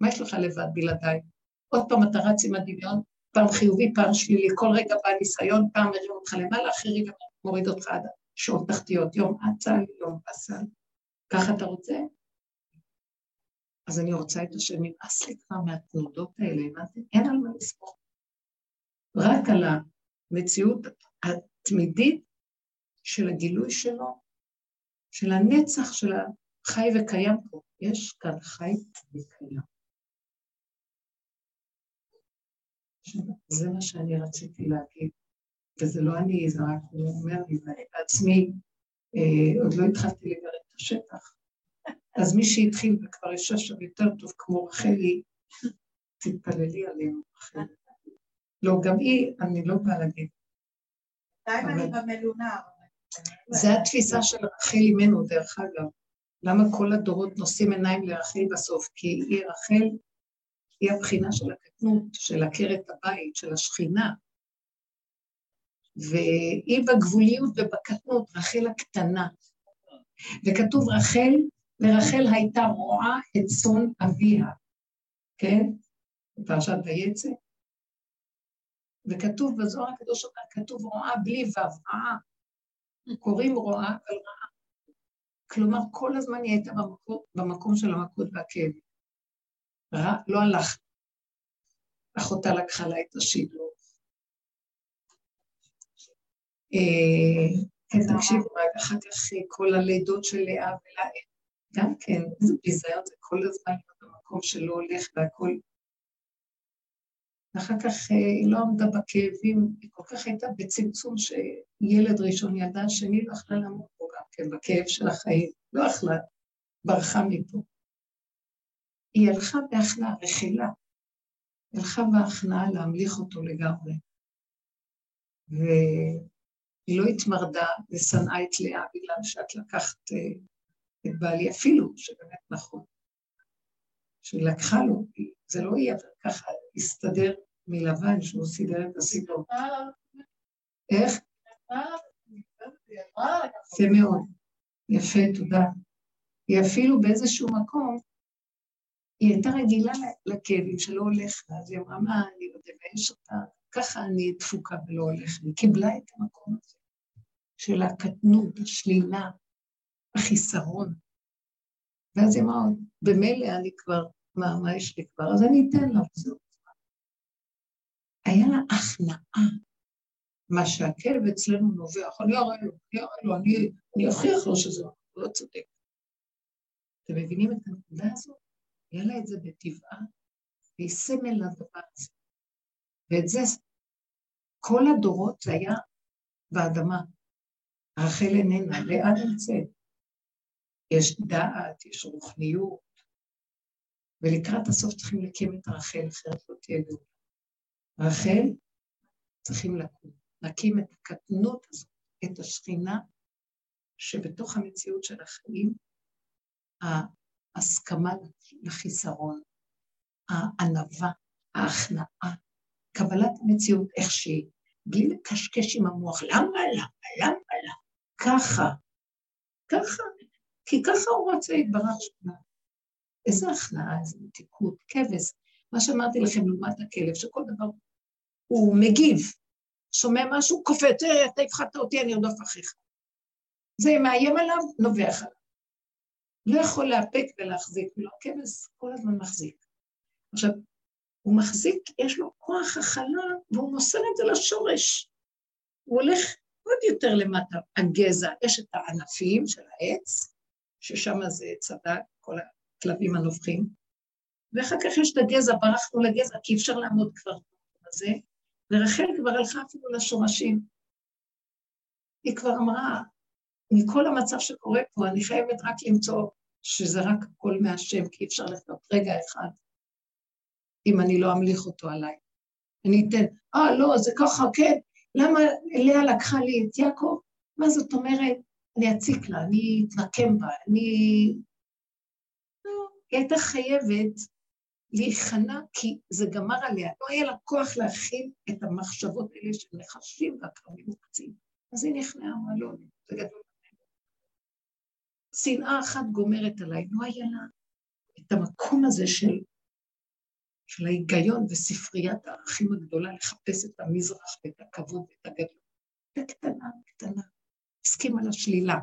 מה יש לך לבד בלעדיי? עוד פעם אתה רץ עם הדמיון, פעם חיובי, פעם שלילי, כל רגע בא ניסיון, פעם מרים אותך למעלה, אחרי רגע מוריד אותך עד שעות תחתיות, יום אצל, יום אסל. ככה אתה רוצה? אז אני רוצה את השם, נמאס לי כבר מהתנודות האלה, הבנתם? אין על מה לספור. רק על המציאות התמידית של הגילוי שלו, של הנצח של החי וקיים פה. יש כאן חי וקיים. זה מה שאני רציתי להגיד, וזה לא אני, זה רק הוא אומר לי, בעצמי אה, עוד לא התחלתי לגרד את השטח. אז מי שהתחיל וכבר יושב שם יותר טוב, כמו רחלי, תתפללי עלינו, רחלי. לא, גם היא, אני לא באה להגיד. בינתיים אני במלונה. זה התפיסה של רחל אימנו, דרך אגב. למה כל הדורות נושאים עיניים לרחל בסוף? כי היא רחל, היא הבחינה של הקטנות, של עקרת הבית, של השכינה. והיא בגבוליות ובקטנות, רחל הקטנה. וכתוב רחל, ורחל הייתה רועה את צאן אביה, כן? בפרשת ויצא. וכתוב בזוהר הקדוש אומר, כתוב רועה בלי ו', רעה. קוראים רועה, אבל רעה. כלומר, כל הזמן היא הייתה במקום, במקום של המכות והכאב. רע, לא הלך. אחותה לקחה לה את השידור. אה, כן, תקשיבו, רק אחר כך כל הלידות של לאה ולאה, גם כן, איזה ביזיון זה כל הזמן במקום שלא הולך והכל ואחר כך אה, היא לא עמדה בכאבים, היא כל כך הייתה בצמצום שילד ראשון, ילדה שני לא יכלה לעמוד פה גם כן, בכאב של החיים, לא יכלה, ברחה מפה. היא הלכה בהכנעה, רכילה, הלכה בהכנעה להמליך אותו לגמרי. והיא לא התמרדה ושנאה את לאה בגלל שאת לקחת אה, את בעלי, אפילו, שבאמת נכון. שהיא לקחה לו, זה לא יהיה ככה, הסתדר מלבן שהוא סידר את הסיבות. איך? יפה מאוד. יפה, תודה. היא אפילו באיזשהו מקום, היא הייתה רגילה לכאבים שלא הולך לה, אז היא אמרה, מה, אני לא מבייש אותה, ככה אני דפוקה ולא הולך לי. קיבלה את המקום הזה של הקטנות, השלילה, החיסרון. ואז היא אמרה, במילא אני כבר, מה, מה יש לי כבר? אז אני אתן לה, וזהו. היה לה הכנעה. מה שהכלב אצלנו נובח, אני אראה לו, אני אראה לו, אני, אוכיח לו שזה לא צודק. אתם מבינים את הנקודה הזאת? היה לה את זה בטבעה, והיא סמל לדבר הזה. ואת זה, כל הדורות זה היה באדמה. רחל איננה, לאן נמצאת? יש דעת, יש רוחניות, ולקראת הסוף צריכים להקים את רחל, אחרת לא תהיה גאולה. רחל, צריכים לקום, להקים את הקטנות הזאת, את השכינה שבתוך המציאות של החיים, ההסכמה לחיסרון, הענווה, ההכנעה, קבלת המציאות איך שהיא, בלי לקשקש עם המוח, למה, למה, למה, למה, ככה, ככה, כי ככה הוא רוצה להתברך שלה. איזה הכנעה, איזה מתיקות, כבש. מה שאמרתי לכם לעומת הכלב, שכל דבר הוא מגיב, שומע משהו, קופץ, אה, אתה הפחדת אותי, אני ארדוף אחריך. זה מאיים עליו, נובח עליו. לא יכול לאפק ולהחזיק, לא, כבש כל הזמן מחזיק. עכשיו, הוא מחזיק, יש לו כוח הכלה, והוא מוסר את זה לשורש. הוא הולך עוד יותר למטה, הגזע, יש את הענפים של העץ, ששם זה צדק, כל הכלבים הנובחים, ואחר כך יש את הגזע, ברחנו לגזע, כי אפשר לעמוד כבר בזה, ורחל כבר הלכה אפילו לשורשים. היא כבר אמרה, מכל המצב שקורה פה, אני חייבת רק למצוא שזה רק הכל מהשם, כי אי אפשר לחיות רגע אחד אם אני לא אמליך אותו עליי. אני אתן, אה, לא, זה ככה, כן, למה לאה לקחה לי את יעקב? מה זאת אומרת? אני אציק לה, אני אתנקם בה, אני... לא, היא הייתה חייבת להיכנע, כי זה גמר עליה. לא היה לה כוח להכיל את המחשבות האלה של נחשים והקרבים מוקצים. אז היא נכנעה, אמרה, לא, זה גדול. שנאה אחת גומרת עליי, לא היה לה את המקום הזה של, של ההיגיון וספריית הערכים הגדולה לחפש את המזרח ואת הכבוד ואת הגדול. הייתה קטנה, קטנה. הסכימה לשלילה,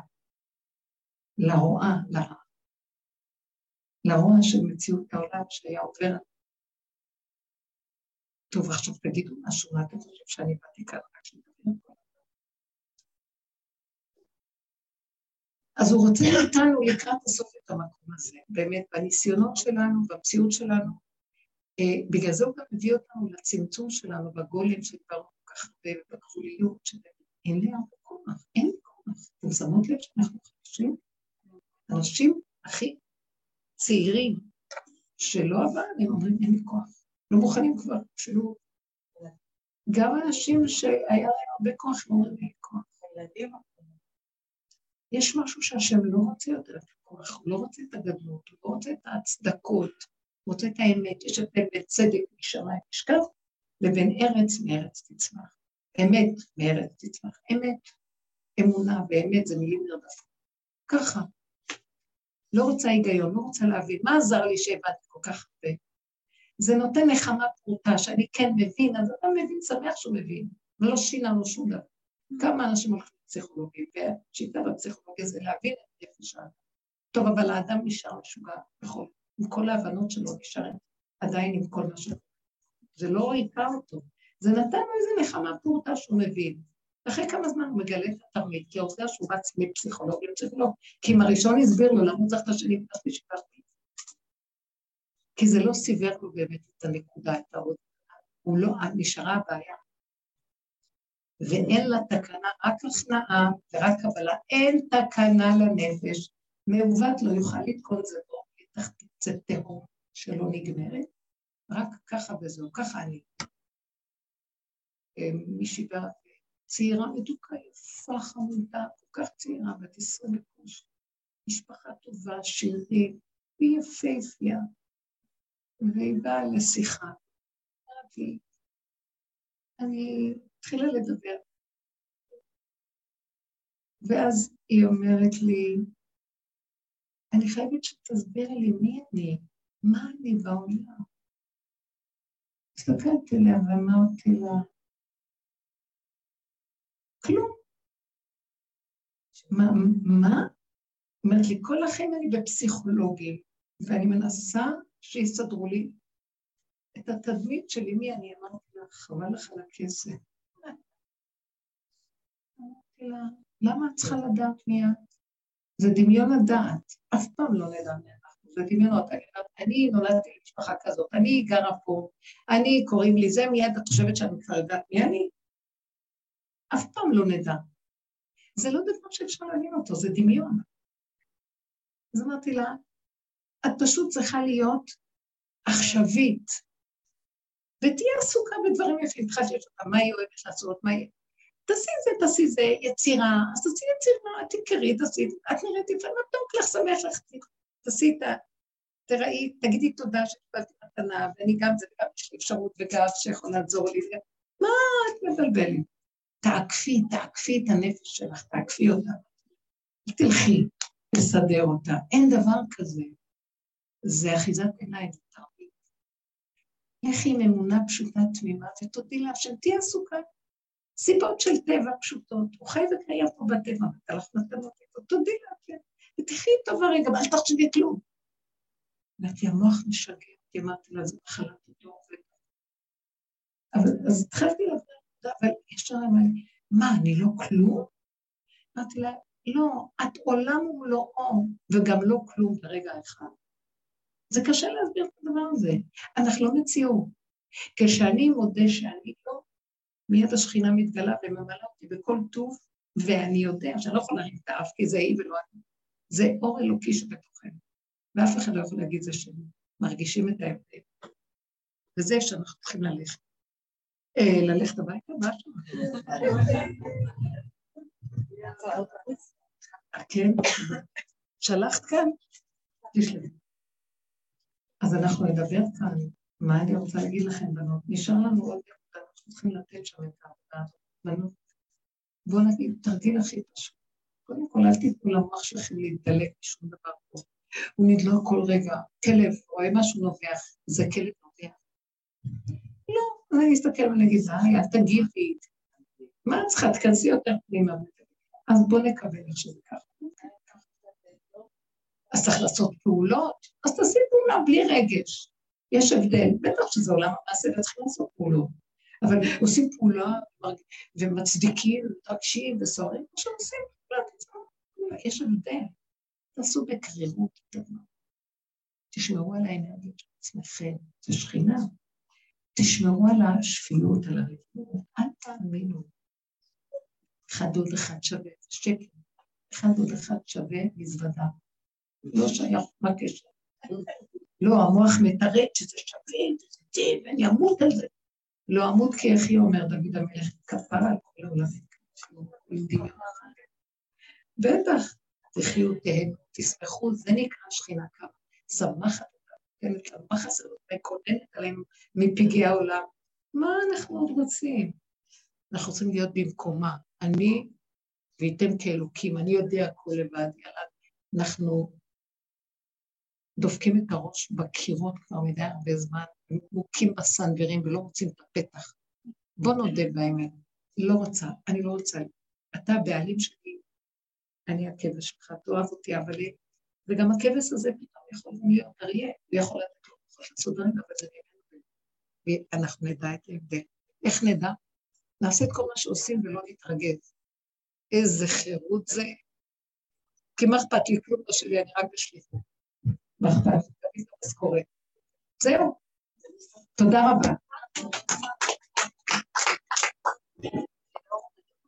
לרועה, לה... לרוע של מציאות העולם שהיה עובר. טוב, עכשיו תגידו משהו, מה אתם חושבים שאני באתי כאן רק לדבר? אז הוא רוצה איתנו לקראת הסוף את המקום הזה, באמת, בניסיונות שלנו, במציאות שלנו. אה, בגלל זה הוא גם מביא אותנו לצמצום שלנו בגולם שדיברנו כל כך הרבה, בגבוליות, שאין לי הרבה כוח, אין לי כוח. אתם שמות לב שאנחנו חדשים? אנשים הכי צעירים שלא עבד, הם אומרים אין לי כוח. לא מוכנים כבר, אפילו... גם אנשים שהיה להם הרבה כוח, הם אומרים אין לי כוח. הילדים יש משהו שהשם לא רוצה יותר את הכוח, הוא לא רוצה את הגדלות, הוא לא רוצה את ההצדקות, הוא רוצה את האמת, יש הבדל בין צדק משמיים נשכב לבין ארץ מארץ תצמח. אמת מארץ תצמח. אמת, אמונה ואמת זה מילים נרדפות. ככה. לא רוצה היגיון, לא רוצה להבין. מה עזר לי שהבנתי כל כך הרבה? זה נותן נחמה פרוטה, שאני כן מבין, אז אתה מבין, שמח שהוא מבין, ולא שינה לו שום דבר. כמה אנשים הולכים פסיכולוגים, והשיטה בפסיכולוגיה זה להבין את נפש האדם. טוב, אבל האדם נשאר משוגע בכל, עם כל ההבנות שלו נשאר עדיין עם כל מה ש... זה לא עיקר אותו, זה נתן לו איזה נחמה פורטה שהוא מבין. אחרי כמה זמן הוא מגלה את התרמית, כי העובדה שהוא רץ מפסיכולוגיה שלו, כי אם הראשון הסביר לו למה הוא צריך את השני ואת השלישי כי זה לא סיבר לו באמת את הנקודה, את העוד. הוא לא, נשארה הבעיה. ואין לה תקנה, רק הכנעה ורק קבלה, אין תקנה לנפש, מעוות לא יוכל לתקון זה בו, לתחתית תהום שלא נגמרת, רק ככה וזהו, ככה אני. אה, מישהי צעירה מתוקה, יפה, חמודה, כל כך צעירה, בת עשרים וקוש, משפחה טובה, שירים, היא יפהפייה, והיא באה לשיחה. אמרתי, אני התחילה לדבר. ואז היא אומרת לי, אני חייבת שתסבירי לי מי אני, מה אני בעולם. הסתכלתי עליה ואמרתי לה, כלום. מה? מה? אומרת לי, כל החיים אני בפסיכולוגים, ואני מנסה שיסדרו לי את התדמית שלי, מי אני? אמרתי לה, חבל לך על הכסף. אמרתי לה, למה את צריכה לדעת מי את? זה דמיון הדעת, אף פעם לא נדע מי אנחנו, זה דמיונות. אני נולדתי למשפחה כזאת, אני גרה פה, אני קוראים לי זה, מיד את חושבת שאני כבר יודעת מי אני? אף פעם לא נדע. זה לא דבר שאפשר להבין אותו, זה דמיון. אז אמרתי לה, את פשוט צריכה להיות עכשווית, ותהיה עסוקה בדברים יפים. התחלתי אותה, מה היא אוהבת לעשות, מה היא... תעשי זה, תעשי זה, יצירה, אז תעשי יצירה, תקראי, תעשי, את נראית יפה, מתוק לך, שמח לך, תעשי את ה... תראי, תגידי תודה שקיבלתי מתנה, ואני גם זה, וגם יש לי אפשרות וגב שיכול לעזור לי. מה את מבלבלת? תעקפי, תעקפי את הנפש שלך, תעקפי אותה. אל תלכי לסדר אותה. אין דבר כזה. זה אחיזת עיניים, תרמית. לכי עם אמונה פשוטה תמימה ותודי להשם, תהיי עסוקה. סיבות של טבע פשוטות, הוא חי וקיים פה בטבע, נתן לך מתנות איתו, תודי להשם. ותחי איתו ברגע, ואל תחשבי כלום. אמרתי, המוח משגע, כי אמרתי לה, זה מחלת אותו. אבל אז התחלתי לדבר אבל ישר אמרה מה, אני לא כלום? אמרתי לה, לא, את עולם ומלואו, וגם לא כלום ברגע אחד. זה קשה להסביר את הדבר הזה. אנחנו לא מציאות. כשאני מודה שאני לא, מיד השכינה מתגלה וממלאה אותי בכל טוב, ואני יודע שאני לא יכולה להרים את האף, כי זה היא ולא אני. זה אור אלוקי שבתוכנו, ואף אחד לא יכול להגיד זה שלי. מרגישים את ההבדל. וזה שאנחנו צריכים ללכת. אה, ללכת הביתה? משהו? כן? שלחת כאן? תשלחי. אז אנחנו נדבר כאן, מה אני רוצה להגיד לכם, בנות? נשאר לנו עוד נקודה, אנחנו צריכים לתת שם את העבודה הזאת. בנות, בואו נגיד, תרגיל הכי פשוט. קודם כל, אל תיתנו למוח שלכם להתדלק משום דבר פה. הוא נדלוק כל רגע, כלב רואה משהו נובח, זה כלב נובח. לא, אני אסתכל ונגיד, די, אל תגיבי. מה את צריכה? תכנסי יותר פנימה. אז בואו נקבל איך שזה ככה. אז צריך לעשות פעולות, אז תעשי פעולה בלי רגש. יש הבדל, בטח שזה עולם המעשה וצריכים לעשות פעולות, אבל עושים פעולה ומצדיקים ומתרגשים וסוערים, כמו שעושים פעולה, יש הבדל. תעשו בקרירות תשמרו על האנרגיה של עצמכם, זה שכינה. תשמרו על השפיות, על הריבונות, אל תאמינו. אחד עוד אחד שווה, זה שקר. אחד עוד אחד שווה מזוודה. לא שייך, מה הקשר? לא, המוח מתרץ שזה שווה, ואני אמות על זה. לא אמות כי איך היא אומר דוד המלך, כפרה על כל העולמים. בטח, תחיו, תהנו, תשמחו, זה נקרא שכינה כמה. שמחת נותנת להם מחסות, מקוננת עליהם מפגעי העולם. מה אנחנו עוד רוצים? אנחנו צריכים להיות במקומה. אני, וייתם כאלוקים, אני יודע הכל לבד, יאללה. אנחנו דופקים את הראש בקירות כבר מדי הרבה זמן, מוכים בסנוורים ולא מוצאים את הפתח. בוא נודה באמת, לא רוצה, אני לא רוצה. אתה הבעלים שלי, אני הכבש שלך, תאהב אותי, אבל וגם הכבש הזה פתאום יכול להיות אריה, הוא יכול לתת לו כוחות מסודרים, אבל זה נראה ואנחנו נדע את ההבדל. איך נדע? נעשה את כל מה שעושים ולא נתרגז. איזה חירות זה. כי מה אכפת לי כלום לא שלי, אני רק בשליחות. מה אכפת לי? תביא לא את המשכורת. זהו. תודה רבה.